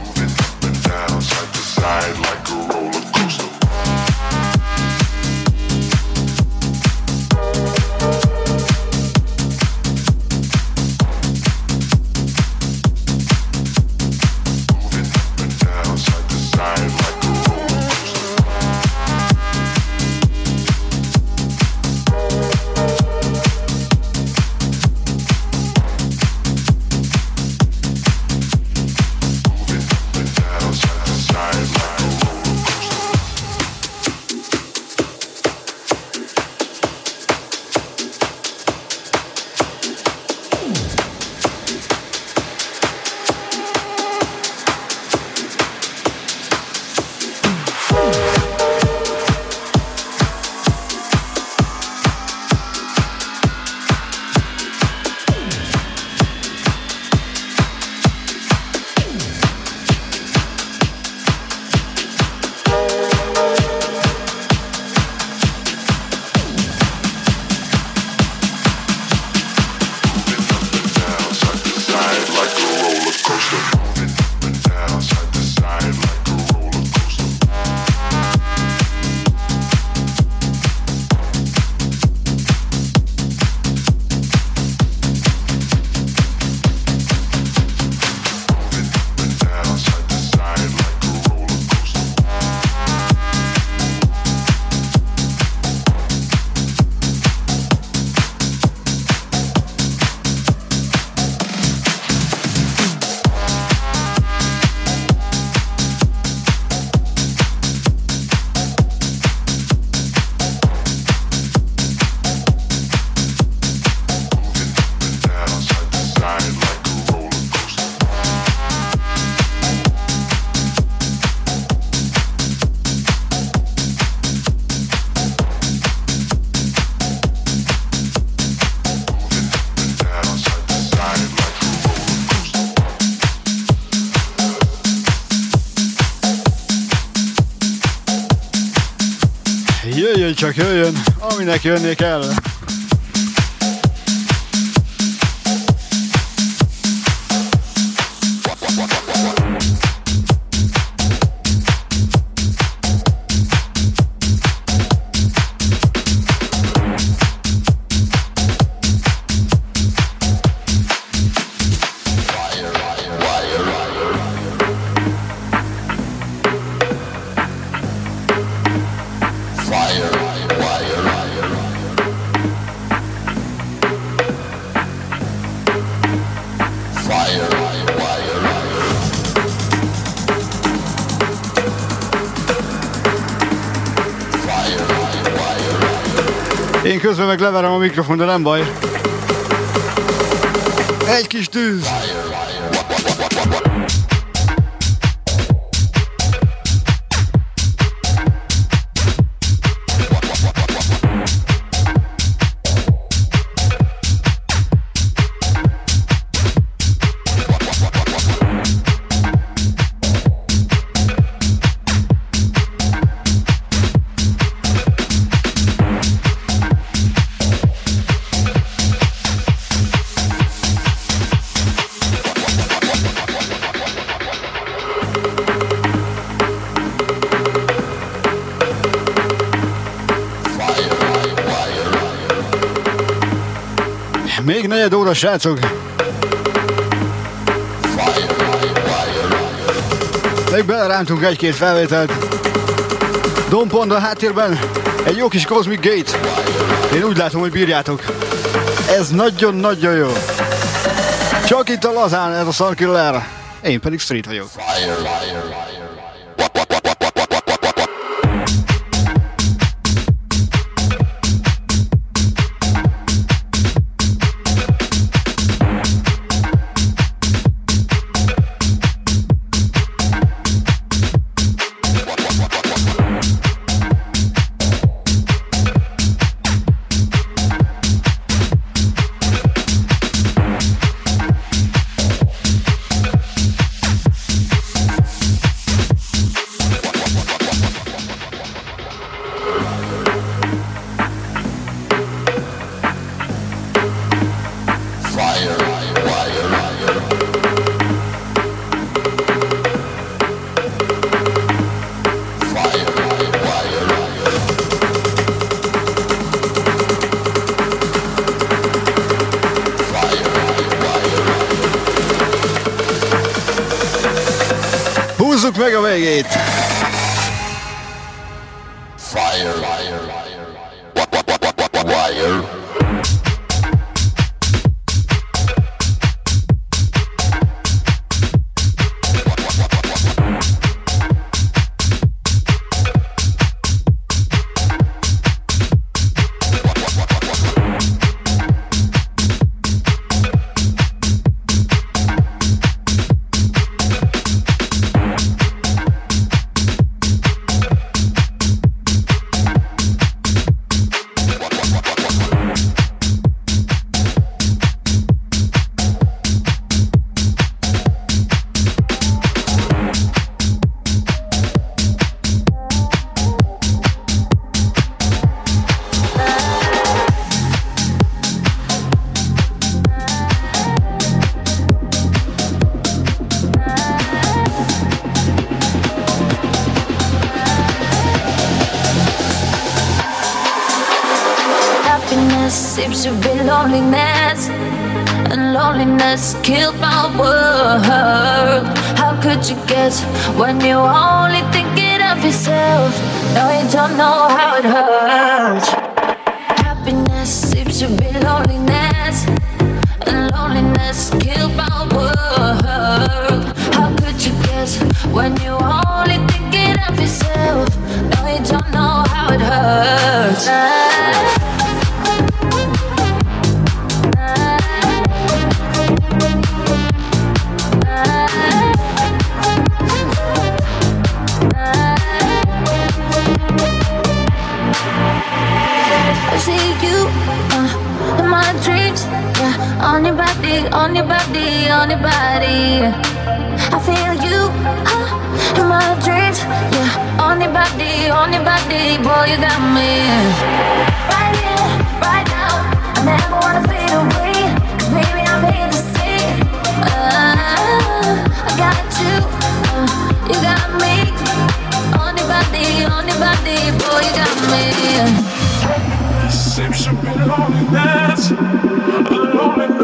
[SPEAKER 1] Jöjjön csak, jöjjön, aminek jönni kell. Közben meg leverem a mikrofon, de nem baj. Egy kis tűz.
[SPEAKER 3] Srácok. Még belerántunk egy-két felvételt. Dompond a háttérben, egy jó kis Cosmic Gate. Én úgy látom, hogy bírjátok. Ez nagyon-nagyon jó. Csak itt a lazán ez a Sunkiller. Én pedig Street vagyok. Fire, fire,
[SPEAKER 17] loneliness killed my world. How could you guess when you're only thinking of yourself? No, you don't know how it hurts. Happiness seems to be loneliness, on your body. I feel you uh, in my dreams, yeah, on your body, on your body, boy, you got me. Right here, right now, I never wanna fade baby I'm here to stay. Uh, I got you, uh, you got me. On your body, on your body, boy, you got me.
[SPEAKER 13] Seems to be loneliness, loneliness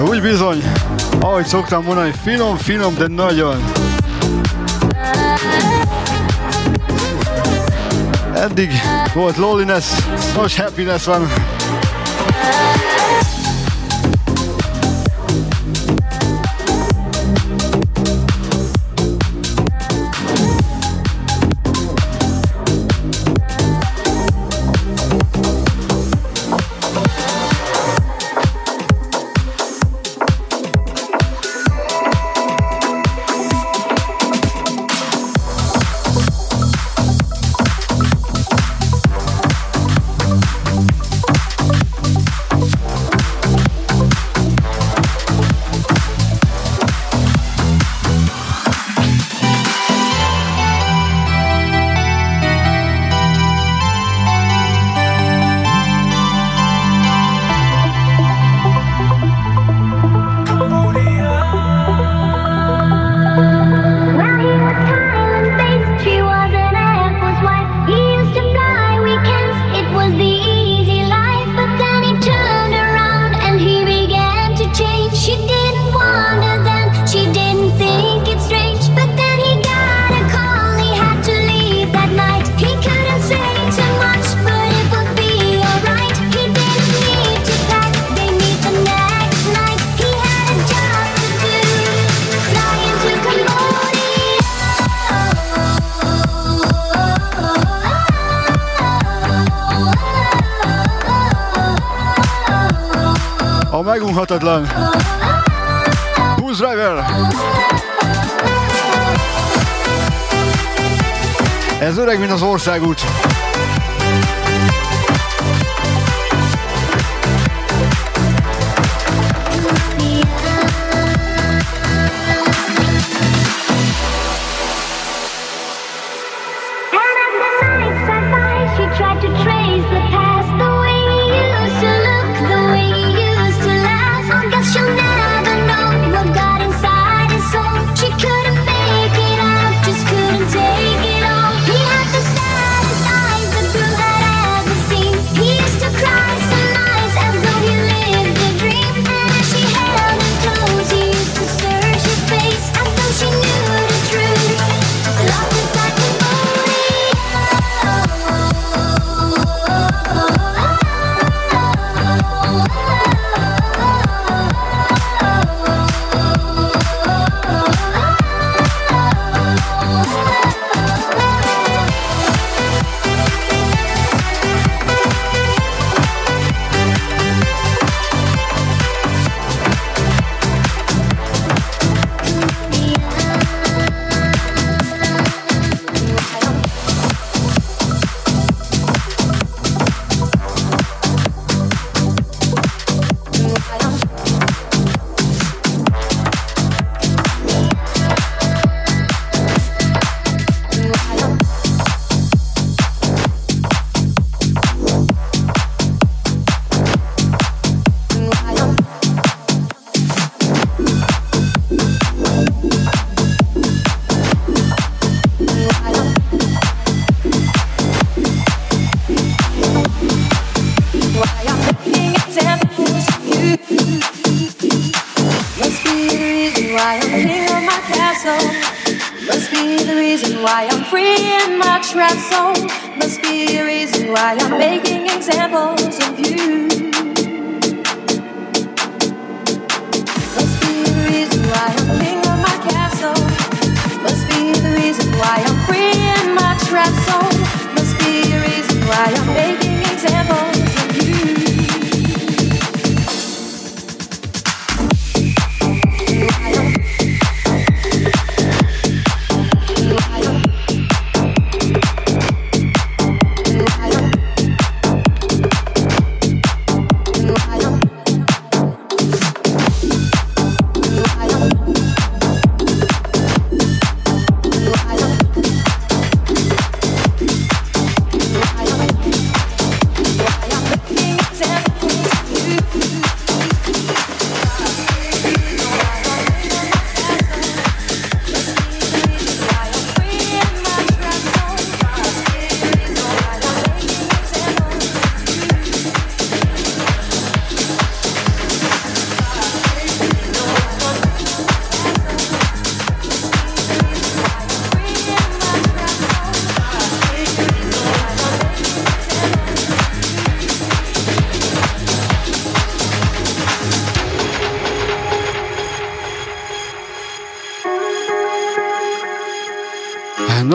[SPEAKER 3] Ui, bisogno. Ahogy szoktam mondani, finom, finom, de nagyon. Eddig volt loneliness, most happiness van.
[SPEAKER 7] a megunhatatlan Booze Driver. Ez öreg, mint az országút.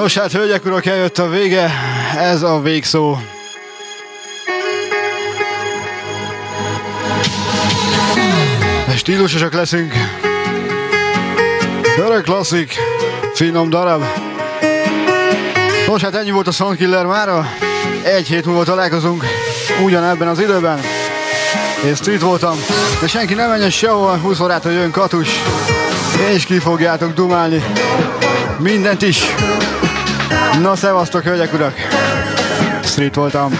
[SPEAKER 7] Nos hát, hölgyek, urak, eljött a vége, ez a végszó. Stílusosak leszünk. öreg klasszik, finom darab. Nos hát ennyi volt a Soundkiller mára. Egy hét múlva találkozunk ugyanebben az időben. és street voltam, de senki nem menjen sehova, 20 órától jön Katus, és ki fogjátok dumálni mindent is. Na, szevasztok, hölgyek, urak! Street voltam.